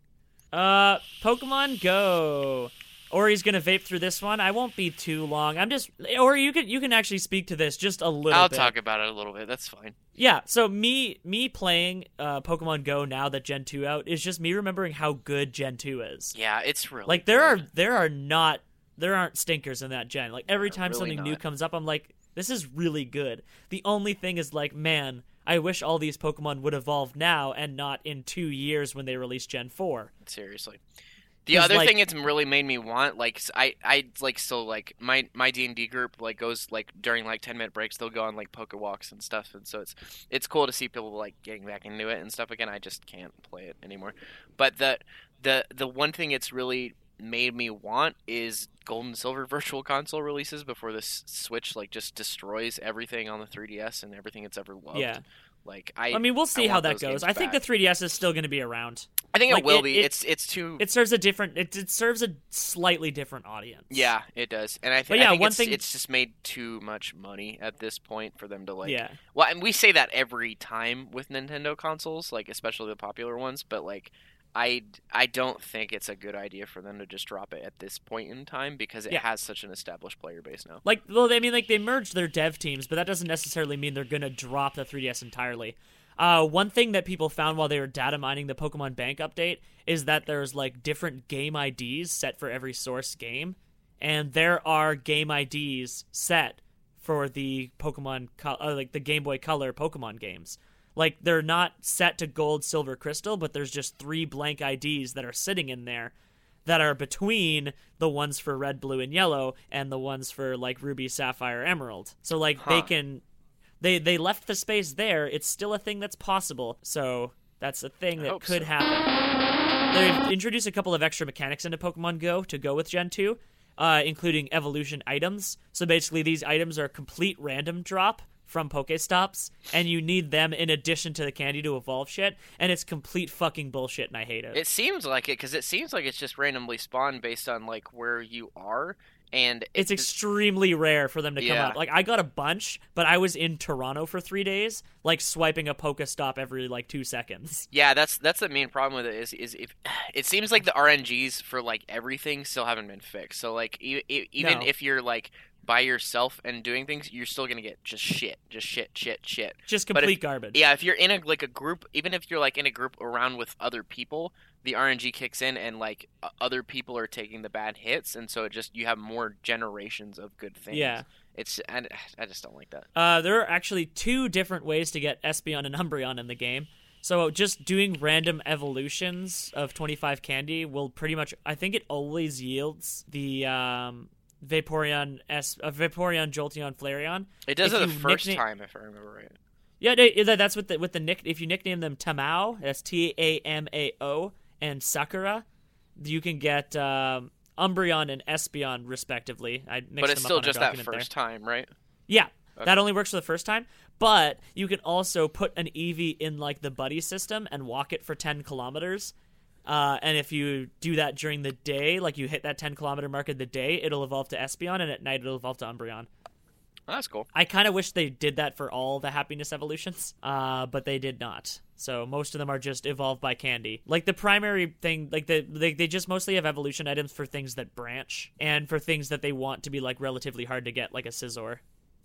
uh, Pokemon Go. Ori's gonna vape through this one. I won't be too long. I'm just, or you can you can actually speak to this just a little. I'll bit. talk about it a little bit. That's fine. Yeah, so me me playing uh, Pokemon Go now that Gen two out is just me remembering how good Gen two is. Yeah, it's really Like there are there are not there aren't stinkers in that gen. Like every time really something new comes up, I'm like, this is really good. The only thing is like, man, I wish all these Pokemon would evolve now and not in two years when they release Gen four. seriously. The other like- thing it's really made me want, like, I, I like still like my my D and D group like goes like during like ten minute breaks they'll go on like poker walks and stuff, and so it's it's cool to see people like getting back into it and stuff again. I just can't play it anymore. But the the the one thing it's really made me want is gold and silver virtual console releases before this switch like just destroys everything on the 3ds and everything it's ever loved Yeah. Like i I mean, we'll see how that goes. I think the 3DS is still going to be around. i think like, it will it- be it- it's it's too It serves a different. It, it serves a slightly different audience. Yeah, it does, and I, th- But I yeah, think one it's, thing- it's just made too much money at this point for them to like. yeah. Well, and we say that every time with Nintendo consoles, like especially the popular ones, but like, I I don't think it's a good idea for them to just drop it at this point in time because it Yeah. has such an established player base now. Like, well, I mean, like they merged their dev teams, but that doesn't necessarily mean they're gonna drop the 3DS entirely. Uh, one thing that people found while they were data mining the Pokemon Bank update is that there's like different game IDs set for every source game, and there are game IDs set for the Pokemon, uh, like the Game Boy Color Pokemon games. Like they're not set to Gold, Silver, Crystal, but there's just three blank IDs that are sitting in there that are between the ones for red, blue, and yellow and the ones for like ruby, sapphire, emerald. So like they can they they left the space there. It's still a thing that's possible. So that's a thing that could so. happen. They've introduced a couple of extra mechanics into Pokemon Go to go with Gen 2, uh, including evolution items. So basically, these items are complete random drop from Pokestops, and you need them in addition to the candy to evolve shit, and it's complete fucking bullshit, and I hate it. It seems like it because it seems like it's just randomly spawned based on like where you are, and it's it- extremely rare for them to come Yeah. out. Like I got a bunch, but I was in Toronto for three days, like swiping a Pokestop every like two seconds. Yeah, that's that's the main problem with it is is if it seems like the RNGs for like everything still haven't been fixed. So like e- e- even No. if you're like by yourself and doing things, you're still gonna get just shit, just shit, shit, shit. Just But if- complete garbage. Yeah, if you're in a like a group, even if you're like in a group around with other people, the RNG kicks in and like other people are taking the bad hits, and so it just you have more generations of good things. Yeah. it's and I just don't like that. Uh, there are actually two different ways to get Espeon and Umbreon in the game. So just doing random evolutions of 25 candy will pretty much, I think it always yields the um, Vaporeon, S, uh, Vaporeon, Jolteon, Flareon. It does If it the first nickname- time, if I remember right. Yeah, they- that's with the with the nick. If you nickname them Tamao, that's T A M A O, and Sakura, you can get um, Umbreon and Espeon respectively. I mixed But it's them up still a just that document there. first time, right? Yeah, Okay. that only works for the first time. But you can also put an Eevee in like the buddy system and walk it for ten kilometers. Uh, and if you do that during the day, like you hit that ten kilometer mark of the day, it'll evolve to Espeon, and at night it'll evolve to Umbreon. Oh, that's cool. I kind of wish they did that for all the happiness evolutions, uh, but they did not. So most of them are just evolved by candy. Like the primary thing, like the they, they just mostly have evolution items for things that branch and for things that they want to be like relatively hard to get, like a Scizor.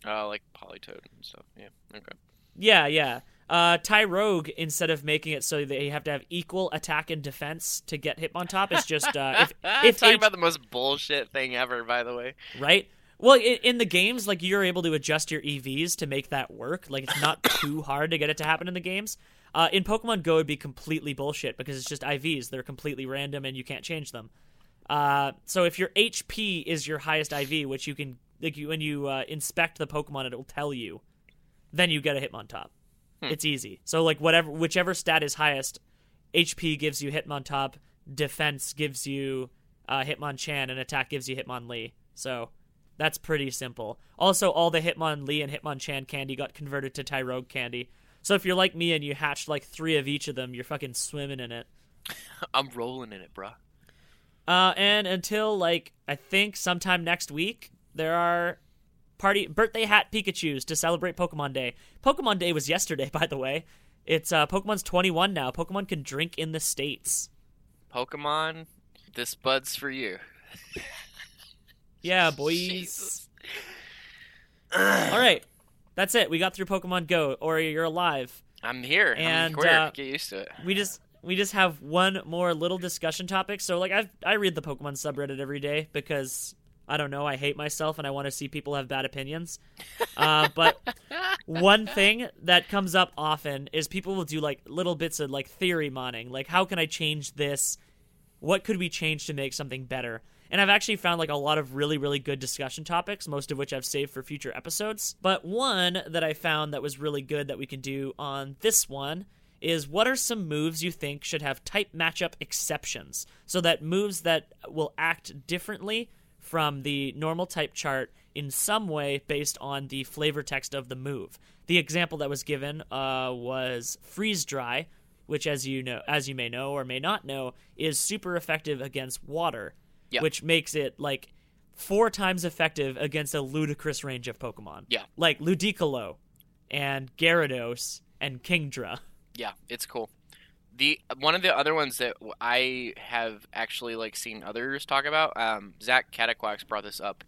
Uh, like Politoed and stuff. Yeah. Okay. Yeah, yeah. Uh, Tyrogue, instead of making it so they have to have equal attack and defense to get Hitmontop, is just uh, if if talking H- about the most bullshit thing ever, by the way. right? Well, in, in the games, like you're able to adjust your EVs to make that work. Like it's not too hard to get it to happen in the games. Uh, in Pokemon Go, it'd be completely bullshit because it's just IVs. They're completely random and you can't change them. Uh, so if your HP is your highest IV, which you can, like you, when you uh, inspect the Pokemon, it'll tell you. Then you get a Hitmontop. It's easy. So like whatever, whichever stat is highest, HP gives you Hitmontop, defense gives you uh, Hitmonchan, and attack gives you Hitmonlee. So that's pretty simple. Also, all the Hitmonlee and Hitmonchan candy got converted to Tyrogue candy. So if you're like me and you hatched like three of each of them, you're fucking swimming in it. I'm rolling in it, bruh. Uh, and until like I think sometime next week, there are party birthday hat Pikachu's to celebrate Pokemon Day. Pokemon Day was yesterday, by the way. It's uh, Pokemon's 21 now. Pokemon can drink in the states. Pokemon, this bud's for you. Yeah, boys. All right, that's it. We got through Pokemon Go. Or you're alive. I'm here. And, I'm queer. uh, Get used to it. we just we just have one more little discussion topic. So like I I read the Pokemon subreddit every day because I don't know I hate myself and I want to see people have bad opinions. Uh, but one thing that comes up often is people will do like little bits of like theory mining. like how can I change this? What could we change to make something better? And I've actually found like a lot of really, really good discussion topics, most of which I've saved for future episodes. But one that I found that was really good that we can do on this one is what are some moves you think should have type matchup exceptions? So that moves that will act differently from the normal type chart in some way based on the flavor text of the move. The example that was given uh, was freeze dry, which as you know as you may know or may not know is super effective against water Yeah. which makes it like four times effective against a ludicrous range of pokemon Yeah. like ludicolo and gyarados and kingdra Yeah, it's cool. The one of the other ones that I have actually like seen others talk about. Um, Zach Cataquax brought this up.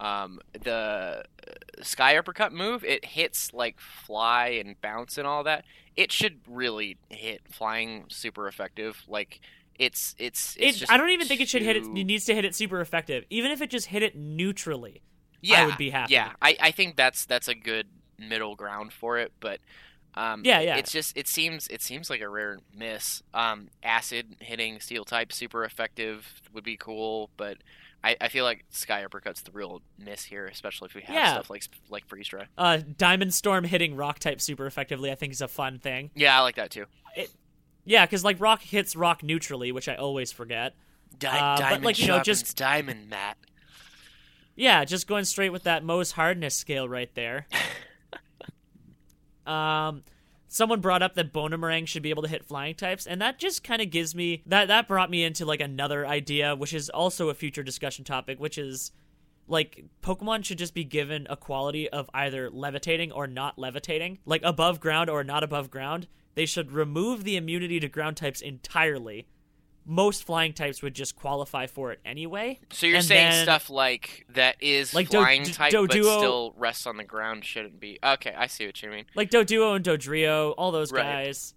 Um, the uh, sky uppercut move it hits like fly and bounce and all that. It should really hit flying super effective. Like it's it's, it's it, just i don't even think it should hit it it needs to hit it super effective even if it just hit it neutrally yeah, I would be happy. Yeah, I, I think that's that's a good middle ground for it, but um, Yeah, yeah. It's just it seems it seems like a rare miss. Um, acid hitting steel type super effective would be cool, but I, I feel like sky uppercut's the real miss here, especially if we have Yeah. stuff like like freeze dry. uh diamond storm hitting rock type super effectively i think is a fun thing Yeah, I like that too. It, yeah because like rock hits rock neutrally which i always forget Di- Uh, but, diamond like, you know, just- diamond, Matt. Yeah, just going straight with that Mohs hardness scale right there. Um, someone brought up that Bonemerang should be able to hit flying types, and that just kind of gives me that that brought me into like another idea, which is also a future discussion topic, which is like Pokemon should just be given a quality of either levitating or not levitating, like above ground or not above ground. They should remove the immunity to ground types entirely. Most flying types would just qualify for it anyway. So you're And saying then- stuff like that is Like Do- flying Do- type, but Doduo- still rests on the ground shouldn't be. Okay, I see what you mean. like Doduo and Dodrio, all those Right. guys.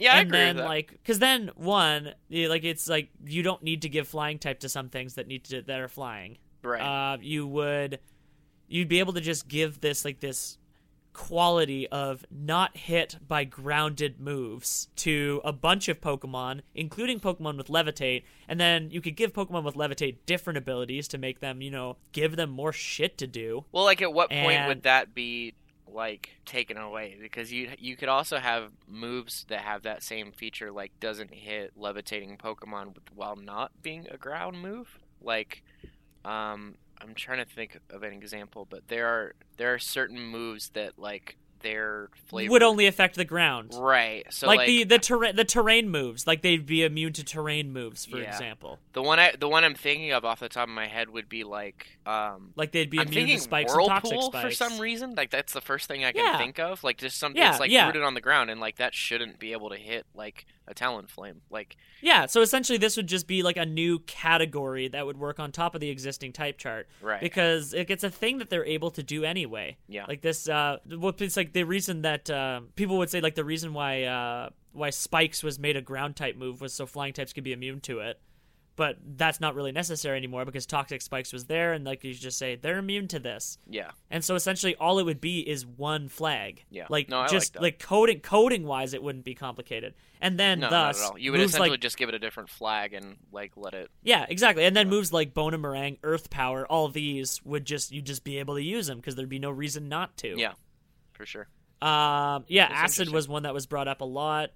Yeah, I and agree then with that. like, because then one, like it's like you don't need to give flying type to some things that need to that are flying. right. Uh, you would, you'd be able to just give this like this quality of not hit by grounded moves to a bunch of Pokemon, including Pokemon with Levitate, and then you could give Pokemon with Levitate different abilities to make them, you know, give them more shit to do. Well, like at what point And- would that be like taken away? Because you you could also have moves that have that same feature, like doesn't hit levitating Pokemon while not being a ground move. Like, um, I'm trying to think of an example, but there are there are certain moves that like their flavor would only affect the ground. right. So like, like, the the terrain the terrain moves, like they'd be immune to terrain moves, for Yeah. example. the one I the one I'm thinking of off the top of my head would be like um Like they'd be I'm immune to spikes whirlpool spikes. for some reason. Like that's the first thing I can Yeah. think of. Like just something Yeah, that's like rooted on the ground, and like that shouldn't be able to hit like a Talonflame. Like Yeah, so essentially this would just be like a new category that would work on top of the existing type chart. right. Because it gets a thing that they're able to do anyway. Yeah. Like this uh what it's like the reason that uh, people would say like the reason why uh why spikes was made a ground type move was so flying types could be immune to it. But that's not really necessary anymore because toxic spikes was there and like you just say they're immune to this. yeah. And so essentially all it would be is one flag. Yeah. Like No, like just that. like coding coding wise it wouldn't be complicated. And then No, thus not at all. You would essentially like just give it a different flag and like let it. Yeah, exactly. And then moves like Bonemerang, Earth Power, all these would just you just be able to use them because there'd be no reason not to. Yeah, for sure. Um. Yeah. Acid was one that was brought up a lot.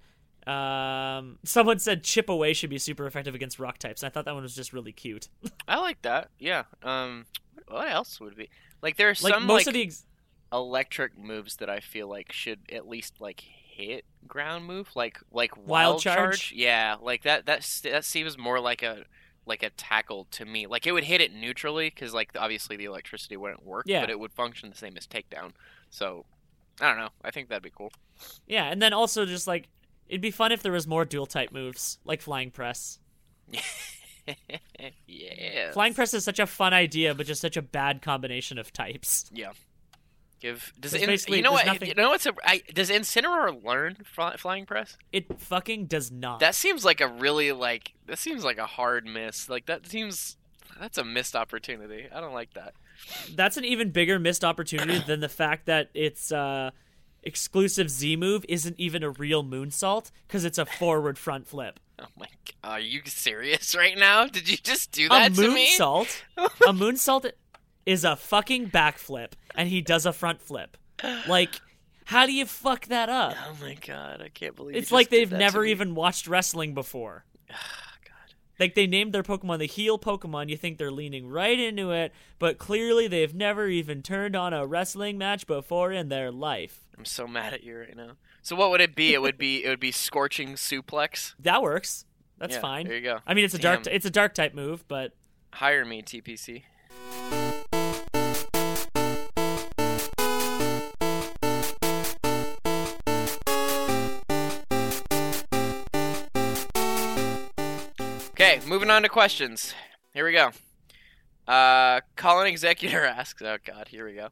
Um. Someone said Chip Away should be super effective against rock types. And I thought that one was just really cute. I like that. Yeah. Um. What else would be like? There are Like some most like of the ex- electric moves that I feel like should at least like hit ground move, like like wild, Wild charge? Yeah, like that. That that seems more like a like a tackle to me. Like it would hit it neutrally because like obviously the electricity wouldn't work, Yeah. but it would function the same as takedown. So I don't know. I think that'd be cool. yeah, and then also just like it'd be fun if there was more dual type moves like Flying Press. yeah. Flying Press is such a fun idea, but just such a bad combination of types. Yeah. Give does in, you know what nothing- you know what's a I, does Incineroar learn fly, flying press? It fucking does not. That seems like a really like that seems like a hard miss. Like that seems that's a missed opportunity. I don't like that. that's an even bigger missed opportunity than the fact that its uh, exclusive Z move isn't even a real moonsault because it's a forward front flip. Oh my! god, Are you serious right now? Did you just do A that to me? A moonsault, a moonsault is a fucking backflip, and he does a front flip. Like, how do you fuck that up? Oh my god! I can't believe It's like they've never even watched wrestling before. Like they named their Pokemon the heel Pokemon, you think they're leaning right into it, but clearly they've never even turned on a wrestling match before in their life. I'm so mad at you right now. So what would it be? It would be it would be scorching suplex. That works. That's Yeah, fine. There you go. I mean, it's a dark. Damn. It's a dark type move, but Hire me, TPC. Moving on to questions. Here we go. Uh, Colin Executor asks, oh god, here we go.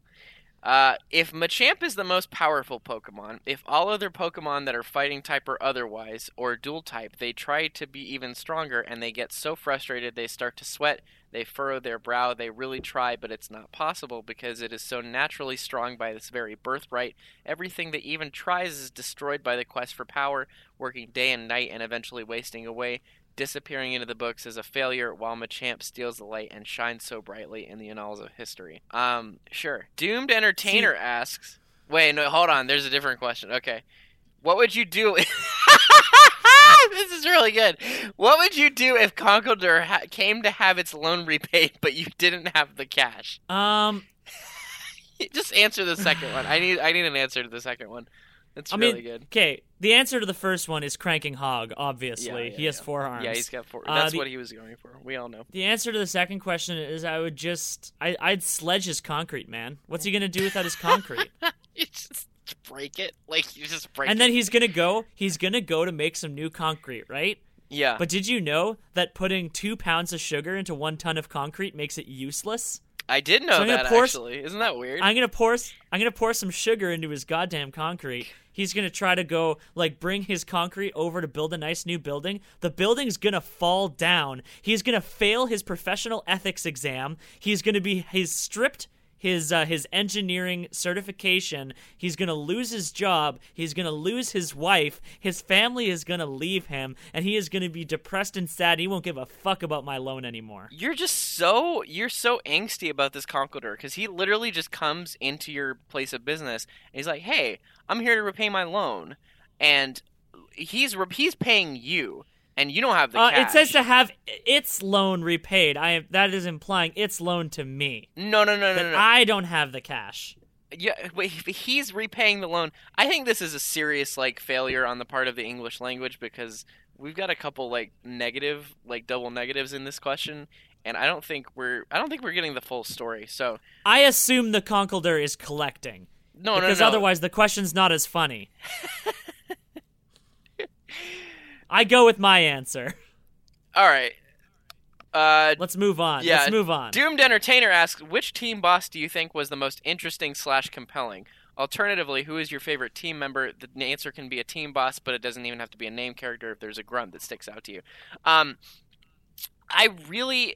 Uh, if Machamp is the most powerful Pokemon, if all other Pokemon that are fighting type or otherwise, or dual type, they try to be even stronger and they get so frustrated they start to sweat, they furrow their brow, they really try, but it's not possible because it is so naturally strong by this very birthright. Everything that even tries is destroyed by the quest for power, working day and night and eventually wasting away disappearing into the books as a failure while Machamp steals the light and shines so brightly in the annals of history. Um, sure. Doomed Entertainer asks, wait, no, hold on. There's a different question. Okay. What would you do? this is really good. What would you do if Conkeldurr ha- came to have its loan repaid, but you didn't have the cash? um, Just answer the second one. I need I need an answer to the second one. That's I really mean, good. okay. The answer to the first one is cranking hog. Obviously, Yeah, yeah, he has yeah. four arms. Yeah, he's got four. Uh, That's the- what he was going for. We all know. The answer to the second question is I would just I, I'd sledge his concrete, man. What's he gonna do without his concrete? You just break it. Like you just break and it. then he's gonna go. He's gonna go to make some new concrete, right? yeah. But did you know that putting two pounds of sugar into one ton of concrete makes it useless? I did know so that pour, actually. Isn't that weird? I'm gonna pour I'm gonna pour some sugar into his goddamn concrete. He's gonna try to go like bring his concrete over to build a nice new building. The building's gonna fall down. He's gonna fail his professional ethics exam. He's gonna be he's stripped his uh, his engineering certification. He's gonna lose his job. He's gonna lose his wife. His family is gonna leave him, and he is gonna be depressed and sad. He won't give a fuck about my loan anymore. You're just so you're so angsty about this Conkeldurr because he literally just comes into your place of business and he's like, "Hey, I'm here to repay my loan," and he's he's paying you, and you don't have the Uh, cash. it says to have its loan repaid. I that is implying its loan to me. no, no, no, no, no. no. I don't have the cash. yeah, wait, he's repaying the loan. I think this is a serious like failure on the part of the English language because we've got a couple like negative, like double negatives in this question, and I don't think we're I don't think we're getting the full story. So I assume the Conkeldurr is collecting. no, because no, no. otherwise the question's not as funny. I go with my answer. All right. Uh, Let's move on. Yeah, Let's move on. Doomed Entertainer asks, which team boss do you think was the most interesting slash compelling? Alternatively, who is your favorite team member? The answer can be a team boss, but it doesn't even have to be a name character if there's a grunt that sticks out to you. Um, I really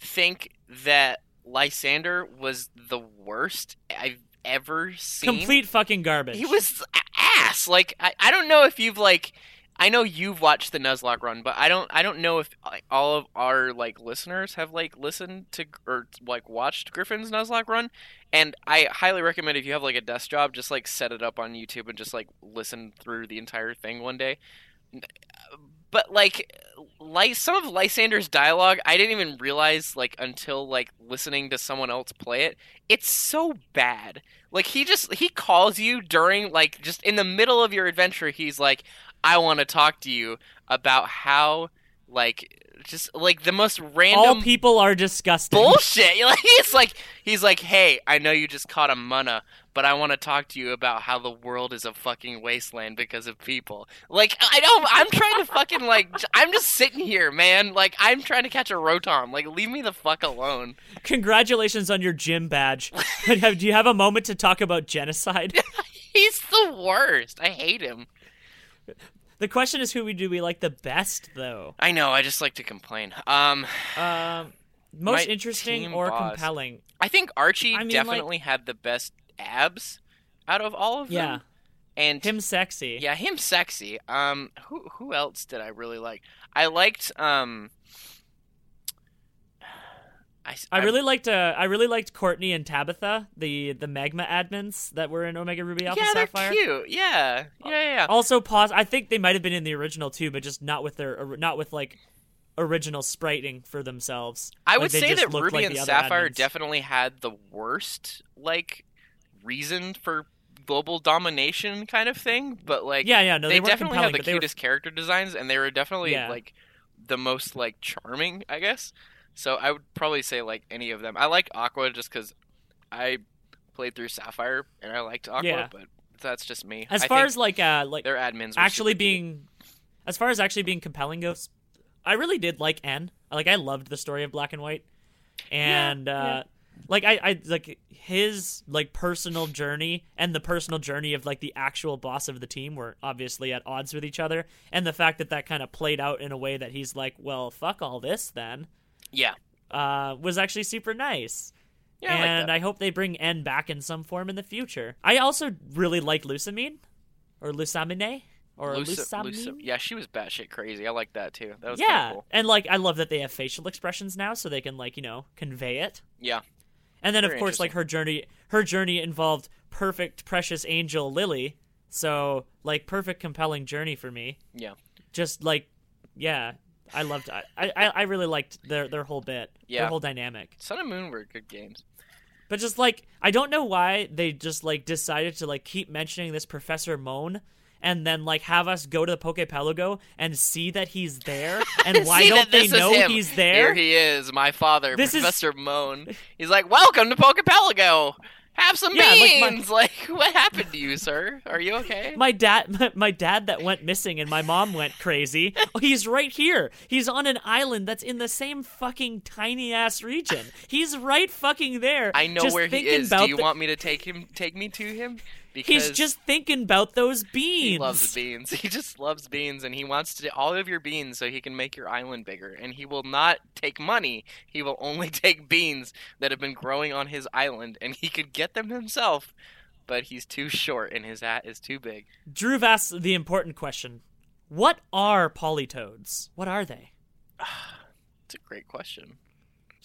think that Lysandre was the worst I've ever seen. Complete fucking garbage. He was ass. Like I, I don't know if you've like I know you've watched the Nuzlocke run, but I don't I don't know if all of our like listeners have like listened to or like watched Griffin's Nuzlocke run. And I highly recommend if you have like a desk job, just like set it up on YouTube and just like listen through the entire thing one day. But like like some of Lysandre's dialogue, I didn't even realize like until like listening to someone else play it. It's so bad. Like he just he calls you during like just in the middle of your adventure. He's like, "I want to talk to you about how like just like the most random All people are disgusting. bullshit." He's like he's like, "Hey, I know you just caught a munna, but I want to talk to you about how the world is a fucking wasteland because of people." Like I don't I'm trying to fucking like I'm just sitting here, man. Like I'm trying to catch a rotom. Like leave me the fuck alone. Congratulations on your gym badge. Do you have a moment to talk about genocide? He's the worst. I hate him. The question is who we do we like the best though? I know. I just like to complain. Um, Um most interesting or boss. compelling? I think Archie I mean, like- definitely had the best abs out of all of them. Yeah. them. And Him sexy. yeah, him sexy. Um, who who else did I really like? I liked um. I, I really liked uh, I really liked Courtney and Tabitha, the the magma admins that were in Omega Ruby Alpha yeah, they're cute. Yeah, yeah, yeah. yeah. Also, pause. I think they might have been in the original too, but just not with their not with like original spriting for themselves. I Like, would say that Ruby like and Sapphire admins. definitely had the worst like reason for global domination kind of thing, but like Yeah, yeah, no, they, they, definitely had the they were cutest character designs, and they were definitely Yeah. like the most like charming, I guess. So I would probably say like any of them. I like Aqua just because I played through Sapphire and I liked Aqua, Yeah. but that's just me. as I far think as like uh like their admins actually super cute. being as far as actually being compelling goes i really did like n like i loved the story of black and white and Yeah, uh yeah. like I, I like his like personal journey and the personal journey of like the actual boss of the team were obviously at odds with each other and the fact that that kind of played out in a way that he's like well fuck all this then yeah, uh was actually super nice yeah, I like and. I hope they bring N back in some form in the future. I also really like Lusamine, or Lusamine, or Lusa- Lusamine. Lusa- yeah, she was batshit crazy. I like that too. That was yeah, cool. and like I love that they have facial expressions now, so they can like you know convey it. Yeah, And then of course like her journey, her journey involved perfect precious angel Lillie, so like perfect compelling journey for me. yeah, Just like yeah, I loved I I, I really liked their their whole bit, Yeah. their whole dynamic. Sun and Moon were good games. But just like I don't know why they just like decided to like keep mentioning this Professor Mohn and then like have us go to the Pokepelago and see that he's there and why don't they know him. he's there? Here he is, my father, This is- Professor Mohn. He's like, "Welcome to Pokepelago. Have some Yeah, like my- beans." Like, what happened to you, sir? Are you okay? My dad my, dad that went missing and my mom went crazy. Oh, he's right here. He's on an island that's in the same fucking tiny ass region. He's right fucking there. I know where he is. Do you the- want me to take him? Take me to him? Because He's just thinking about those beans. he loves beans. He just loves beans, and he wants to all of your beans so he can make your island bigger. And he will not take money. He will only take beans that have been growing on his island, and he could get them himself. But he's too short, and his hat is too big. Drew asks the important question. What are polytoads? What are they? It's a great question.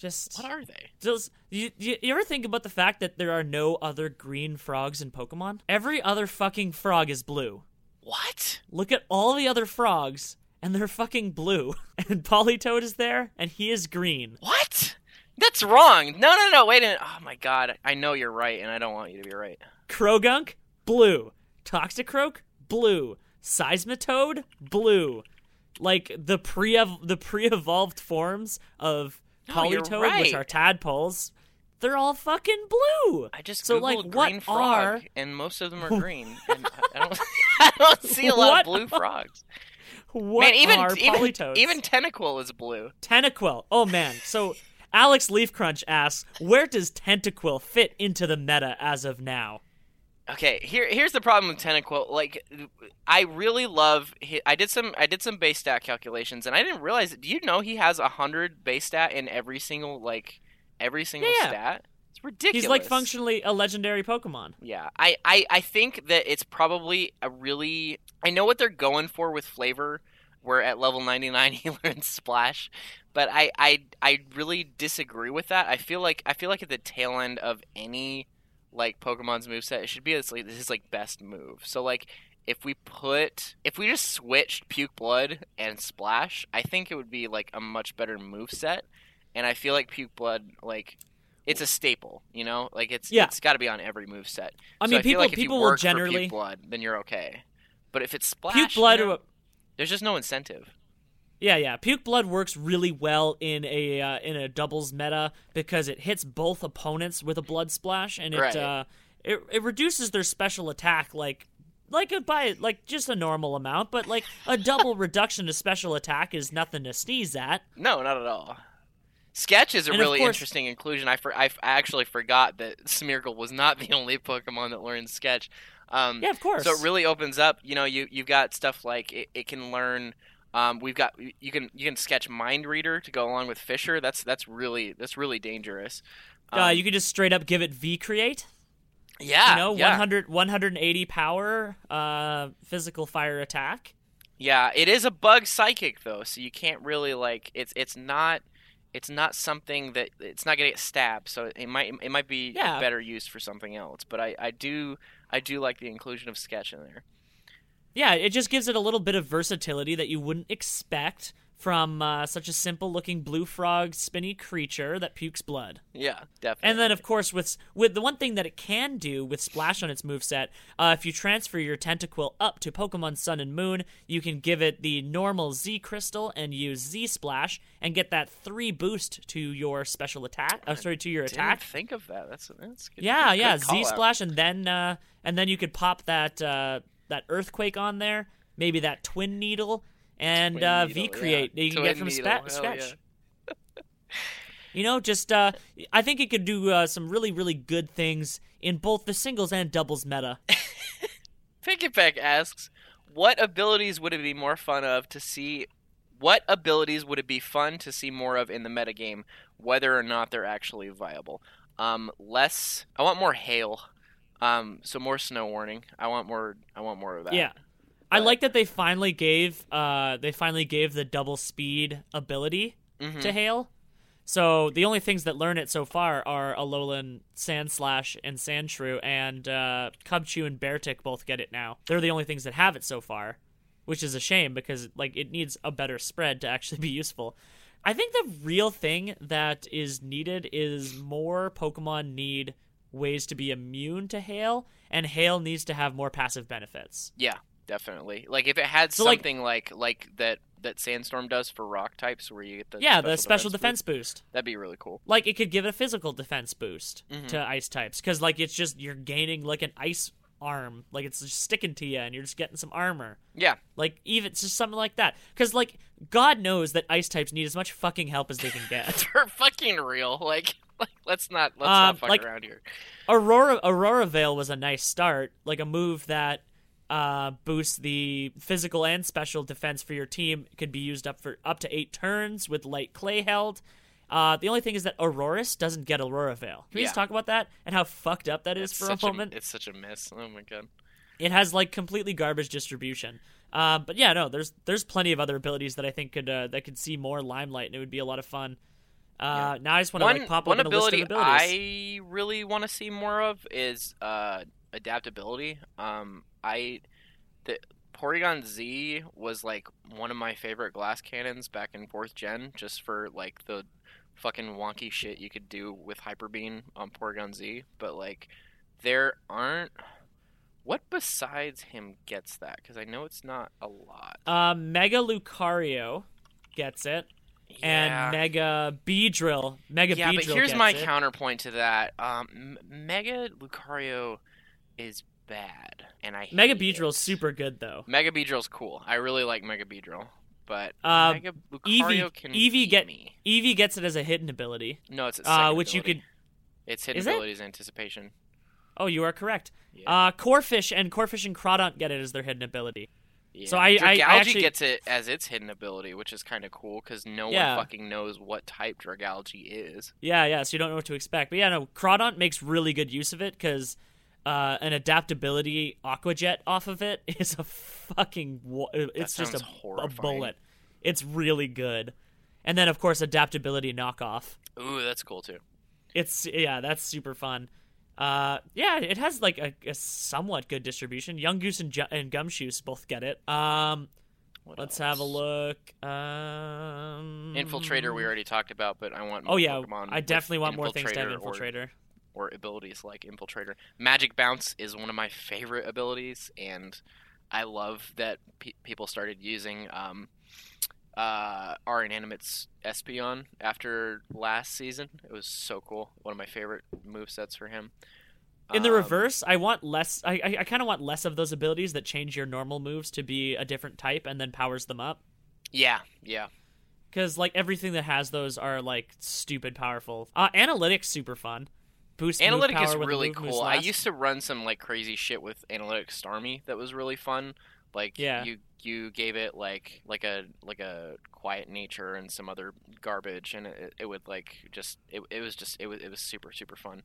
Just What are they? Does you, you you ever think about the fact that there are no other green frogs in Pokemon? Every other fucking frog is blue. What? Look at all the other frogs, and they're fucking blue. And Politoed is there, and he is green. What? That's wrong. No, no, no. Wait a minute. Oh my god. I know you're right, and I don't want you to be right. Croagunk, blue. Toxicroak, blue. Seismitoad, blue. Like the pre the pre-evolved forms of No, you're right. which are tadpoles, they're all fucking blue. I just So, googled like, green what frog, are- and most of them are green. and I don't, I don't see a lot What of blue frogs. What Man, even are even Polytoads? even Tentacle is blue. Tentaquil. Oh man. So Alex Leafcrunch asks, where does Tentaquil fit into the meta as of now? Okay, here here's the problem with Tentacle. Like, I really love. I did some I did some base stat calculations, and I didn't realize. Do you know he has a hundred base stat in every single like every single Yeah. stat? It's ridiculous. He's like functionally a legendary Pokemon. Yeah, I, I, I think that it's probably a really. I know what they're going for with flavor, where at level 99 he learns Splash, but I, I, I really disagree with that. I feel like I feel like at the tail end of any like Pokemon's move set, it should be his, like, his like best move. So like if we put if we just switched Puke Blood and Splash, I think it would be like a much better move set. And I feel like Puke Blood like it's a staple, you know? Like it's Yeah. it's got to be on every move set. I So mean, I feel people like people you will generally Puke Blood, then you're okay. But if it's Splash, Puke you Blood. know, there's just no incentive. Yeah, yeah. Puke Blood works really well in a uh, in a doubles meta because it hits both opponents with a blood splash, and it Right. uh, it it reduces their special attack like like a, by like just a normal amount, but like a double reduction to special attack is nothing to sneeze at. No, not at all. Sketch is a And really course- interesting inclusion. I, for, I, actually forgot that Smeargle was not the only Pokemon that learns Sketch. Um, Yeah, of course. So it really opens up. You know, you you've got stuff like it, it can learn. Um, we've got you can you can sketch Mind Reader to go along with Fissure. That's that's really that's really dangerous. Um, uh, you can just straight up give it V create. yeah, You know, yeah. 100, 180 power, uh, physical fire attack. Yeah, it is a bug psychic though, so you can't really like it's it's not it's not something that it's not gonna get stabbed, so it might it might be Yeah. better used for something else. But I, I do I do like the inclusion of sketch in there. Yeah, it just gives it a little bit of versatility that you wouldn't expect from uh, such a simple looking blue frog spinny creature that pukes blood. Yeah, definitely. And then, of course, with with the one thing that it can do with Splash on its moveset, uh, if you transfer your Tentaquil up to Pokemon Sun and Moon, you can give it the normal Z Crystal and use Z Splash and get that three boost to your special attack. Uh, sorry, to your attack. think of that. That's that's good. Yeah, good yeah, Z out. Splash, and then uh, and then you could pop that uh, that Earthquake on there, maybe that Twin Needle, and Twin uh, V Create yeah. that you can Twin get from needle, Spa- Scratch. yeah. You know, just uh, I think it could do uh, some really, really good things in both the singles and doubles meta. Pinketpeck asks, "What abilities would it be more fun of to see? What abilities would it be fun to see more of in the metagame, whether or not they're actually viable? Um, less. I want more hail. Um, so more snow warning. I want more. I want more of that. Yeah. I like that they finally gave uh, they finally gave the double speed ability Mhm. to hail. So the only things that learn it so far are Alolan, Sandslash, and Sandshrew, and uh, Cubchoo and Beartic both get it now. They're the only things that have it so far, which is a shame because like it needs a better spread to actually be useful. I think the real thing that is needed is more Pokemon need ways to be immune to hail, and hail needs to have more passive benefits. Yeah, definitely. Like if it had So, something like like that that Sandstorm does for rock types, where you get the yeah, the special defense boost. boost, that'd be really cool. Like it could give it a physical defense boost Mhm. to ice types because like it's just you're gaining like an ice arm, like it's just sticking to you, and you're just getting some armor. Yeah, Like even it's just something like that. Because like God knows that ice types need as much fucking help as they can get. for fucking real. Like, like let's not let's Um, not fuck like- around here. Aurora Aurora Veil was a nice start, like a move that uh, boosts the physical and special defense for your team. It could be used up for up to eight turns with light clay held. Uh, the only thing is that Aurorus doesn't get Aurora Veil. Can we just talk about that and how fucked up that is It's for a moment? it's such a miss. Oh my god. It has like completely garbage distribution. Uh, but yeah, no, there's there's plenty of other abilities that I think could uh, that could see more limelight and it would be a lot of fun. Uh, Now I just want to like pop one open a list of ability abilities. I really want to see more of is uh, adaptability. Um, I the Porygon Z was like one of my favorite glass cannons back in fourth gen, just for like the fucking wonky shit you could do with Hyper Beam on Porygon Z, but like there aren't. What besides him gets that? Because I know it's not a lot. Uh, Mega Lucario gets it, Yeah. and Mega Beedrill. Mega yeah, Beedrill but here's my it. counterpoint to that. Um, Mega Lucario is bad, and I Mega hate Beedrill's it. super good though. Mega Beedrill's cool. I really like Mega Beedrill, but Uh, Mega Lucario Eevee- can Eevee get- me. Eevee gets it as a hidden ability. No, it's Uh, which you could. Its hidden Is it? ability is anticipation. Oh, you are correct. Yeah. Uh, Corphish and Corphish and Crawdaunt get it as their hidden ability. Yeah. so I- I- I actually- gets it as its hidden ability, which is kind of cool because no Yeah. one fucking knows what type Dragalge is. Yeah, yeah. So you don't know what to expect. But yeah, no, Crawdaunt makes really good use of it because uh, an adaptability Aqua Jet off of it is a fucking. wa- It's just a, a bullet. It's really good. And then of course adaptability knockoff. Ooh, that's cool too. It's yeah, that's super fun. Uh, yeah, it has like a, a somewhat good distribution. Yungoos and, Ju- and Gumshoos both get it. Um, What let's have a look. Um, Infiltrator we already talked about, but I want Oh more yeah, Pokemon I definitely want more things to have Infiltrator or- or abilities like Infiltrator. Magic Bounce is one of my favorite abilities, and I love that pe- people started using um, uh, our Inanimate's Espeon after last season. It was so cool. One of my favorite move sets for him. In the Um, reverse, I want less. I I, I kind of want less of those abilities that change your normal moves to be a different type and then powers them up. Yeah, yeah. Because like everything that has those are like stupid powerful. Uh, analytics super fun. Boost Analytic power is really cool. I used to run some like crazy shit with Analytic Starmie that was really fun. Like Yeah. you you gave it like like a like a quiet nature and some other garbage and it, it would like just it, it was just it was it was super super fun.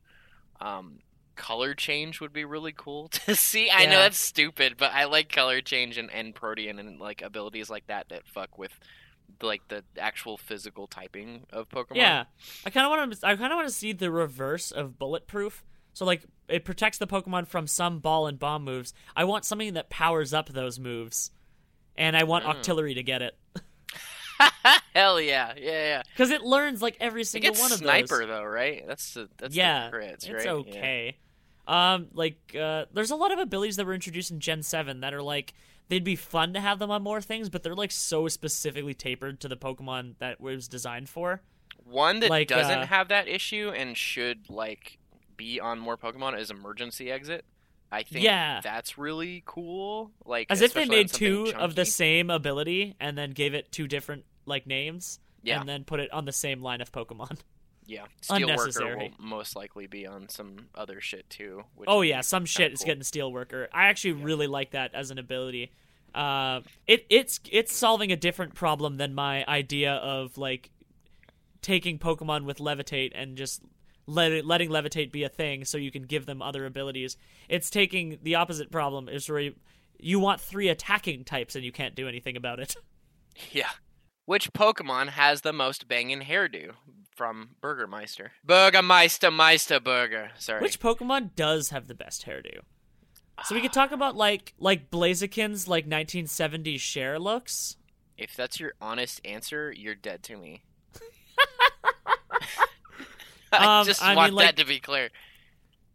Um color change would be really cool to see. I know that's stupid, but I like color change and, and protean and like abilities like that that fuck with like the actual physical typing of Pokemon. Yeah, I kind of want to. I kind of want to see the reverse of bulletproof. So like it protects the Pokemon from some ball and bomb moves. I want something that powers up those moves, and I want Mm. Octillery to get it Hell yeah. Yeah, yeah. because it learns like every single one of sniper those. though, right? That's the that's yeah, the crits, right? it's Yeah. okay. Um, like uh, there's a lot of abilities that were introduced in Gen Seven that are like they'd be fun to have them on more things, but they're like so specifically tapered to the Pokemon that was designed for. One that Like, doesn't uh, have that issue and should like be on more Pokemon is emergency exit. I think Yeah. that's really cool. Like As if they made two of the same ability and then gave it two different like names, Yeah. and then put it on the same line of Pokemon. Yeah, Steelworker will most likely be on some other shit too. Oh yeah, some shit is cool. getting Steelworker. I actually Yeah. really like that as an ability. Uh, it it's it's solving a different problem than my idea of like taking Pokemon with Levitate and just let, letting Levitate be a thing so you can give them other abilities. It's taking the opposite problem is where you, you want three attacking types and you can't do anything about it. Yeah. Which Pokemon has the most banging hairdo from Burgermeister? Burgermeister Meister Burger. Sorry. Which Pokemon does have the best hairdo? So we could talk about like like Blaziken's like 1970s share looks. If that's your honest answer, you're dead to me. I Um, just I mean, want like- that to be clear.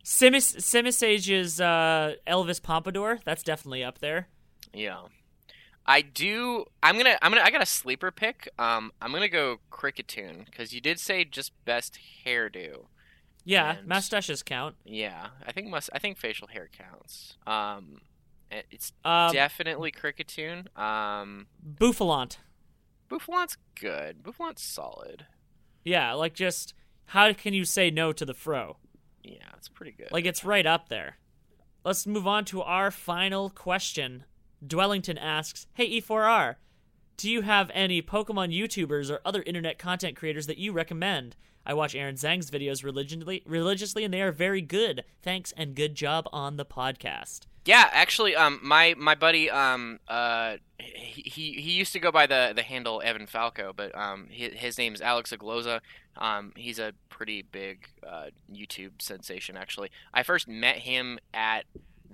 Simis Simisage's uh, Elvis Pompadour, that's definitely up there. Yeah. I do. I'm gonna. I'm gonna. I got a sleeper pick. Um, I'm gonna go Kricketune because you did say just best hairdo. Yeah, And- mustaches count. Yeah, I think must. I think facial hair counts. Um, it's Um, definitely Kricketune. Um, Bouffalant. Bouffalant's good. Bouffalant's solid. Yeah, like just how can you say no to the fro? Yeah, it's pretty good. Like it's right up there. Let's move on to our final question. Dwellington asks, "Hey E4R, do you have any Pokemon YouTubers or other internet content creators that you recommend? I watch Aaron Zheng's videos religiously, religiously, and they are very good. Thanks and good job on the podcast." Yeah, actually, um, my my buddy, um, uh, he he used to go by the the handle Evan Falco, but um, his, his name's Alex Ogloza. Um, he's a pretty big uh, YouTube sensation. Actually, I first met him at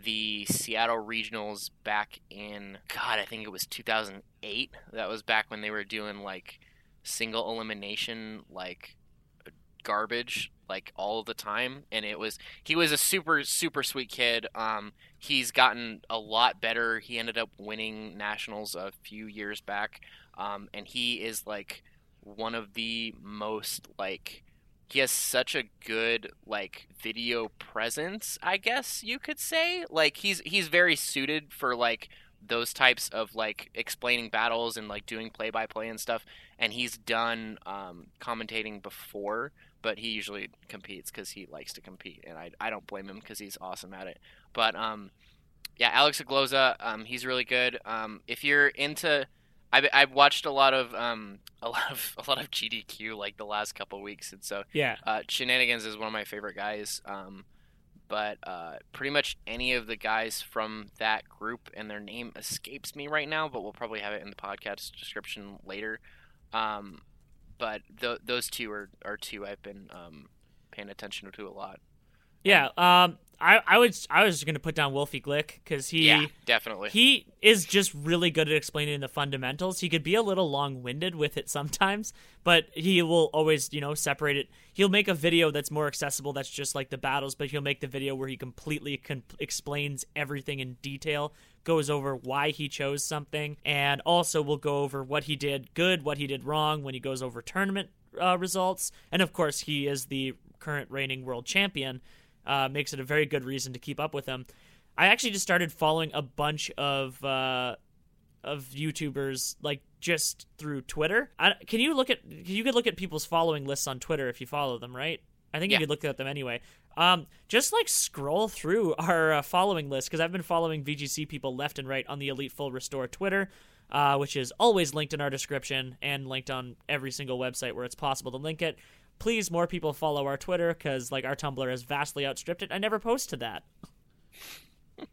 the Seattle Regionals back in God, I think it was 2008. That was back when they were doing like single elimination, like garbage like all the time and it was he was a super super sweet kid. Um he's gotten a lot better. He ended up winning nationals a few years back. Um and he is like one of the most like he has such a good like video presence i guess you could say. Like he's he's very suited for like those types of like explaining battles and like doing play by play and stuff and he's done um, commentating before but he usually competes because he likes to compete and I, I don't blame him because he's awesome at it but um yeah Alex Ogloza um, he's really good um, if you're into I've, I've watched a lot of um a lot of a lot of GDQ like the last couple weeks, and so Yeah. uh, Shenanigans is one of my favorite guys. Um, but uh, pretty much any of the guys from that group, and their name escapes me right now, but we'll probably have it in the podcast description later. Um, but th- those two are, are two I've been um, paying attention to a lot. Yeah. Um. I I was I was going to put down Wolfie Glick because he yeah, definitely. he is just really good at explaining the fundamentals. He could be a little long winded with it sometimes, but he will always you know separate it. He'll make a video that's more accessible. That's just like the battles, but he'll make the video where he completely explains everything in detail. Goes over why he chose something, and also will go over what he did good, what he did wrong when he goes over tournament uh, results, and of course he is the current reigning world champion uh, makes it a very good reason to keep up with him. I actually just started following a bunch of uh, of YouTubers like just through Twitter. I, can you look at you could look at people's following lists on Twitter if you follow them, right? I think Yeah. you could look at them anyway. Um, just like scroll through our uh, following list because I've been following VGC people left and right on the Elite Full Restore Twitter, uh, which is always linked in our description and linked on every single website where it's possible to link it. Please, more people follow our Twitter because like our Tumblr has vastly outstripped it. I never post to that.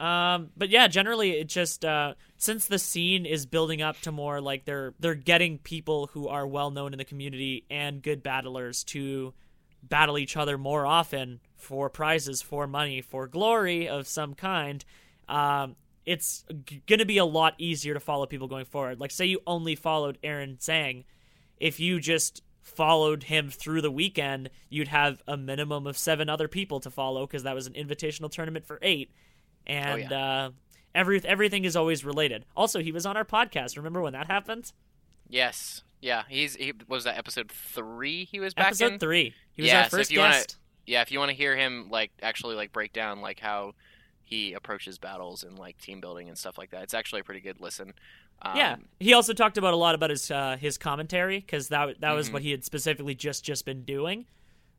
Um, but yeah, generally it just uh, since the scene is building up to more like they're they're getting people who are well known in the community and good battlers to battle each other more often for prizes, for money, for glory of some kind. Um, it's g- going to be a lot easier to follow people going forward. Like, say you only followed Aaron Zheng, if you just followed him through the weekend, you'd have a minimum of seven other people to follow because that was an invitational tournament for eight, and uh, every everything is always related. Also, he was on our podcast. Remember when that happened? yes, yeah. He's he was that episode three. He was back Episode in. three. He was Yeah, our so if first wanna- guest. yeah, if you want to hear him like actually like break down like how he approaches battles and like team building and stuff like that, it's actually a pretty good listen. Um, yeah, he also talked about a lot about his uh, his commentary because that that was Mhm. what he had specifically just just been doing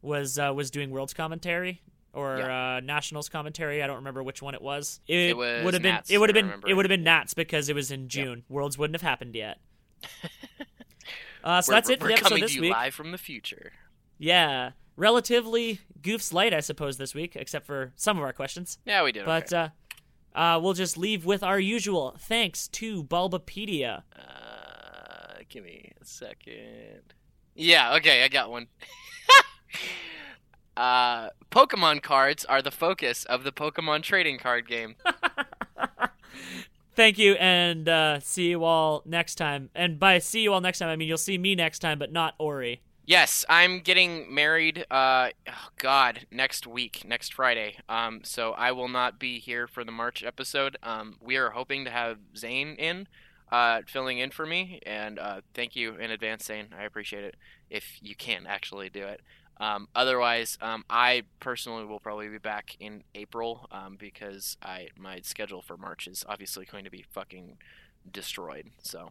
was uh, was doing world's commentary or uh, nationals commentary. I don't remember which one it was. It, was would have been it would have been it would have been Nats because it was in June. Worlds wouldn't have happened yet. uh, so we're, that's it for we're the episode coming this to you week. live from the future. Yeah, relatively goofs light, I suppose, this week, except for some of our questions. Yeah, we did. But okay. uh, uh, we'll just leave with our usual thanks to Bulbapedia. uh, give me a second. Yeah, okay, I got one. uh, Pokemon cards are the focus of the Pokemon trading card game. Thank you, and uh, see you all next time. And by see you all next time, I mean you'll see me next time, but not Ori. Yes, I'm getting married. Uh, oh God, next week, next Friday. Um, so I will not be here for the March episode. Um, we are hoping to have Zane in, uh, filling in for me, and uh, thank you in advance, Zane. I appreciate it. If you can actually do it. Um, otherwise, um, I personally will probably be back in April um, because I my schedule for March is obviously going to be fucking destroyed. So,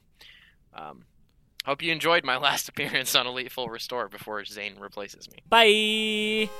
um, hope you enjoyed my last appearance on Elite Full Restore before Zane replaces me. Bye.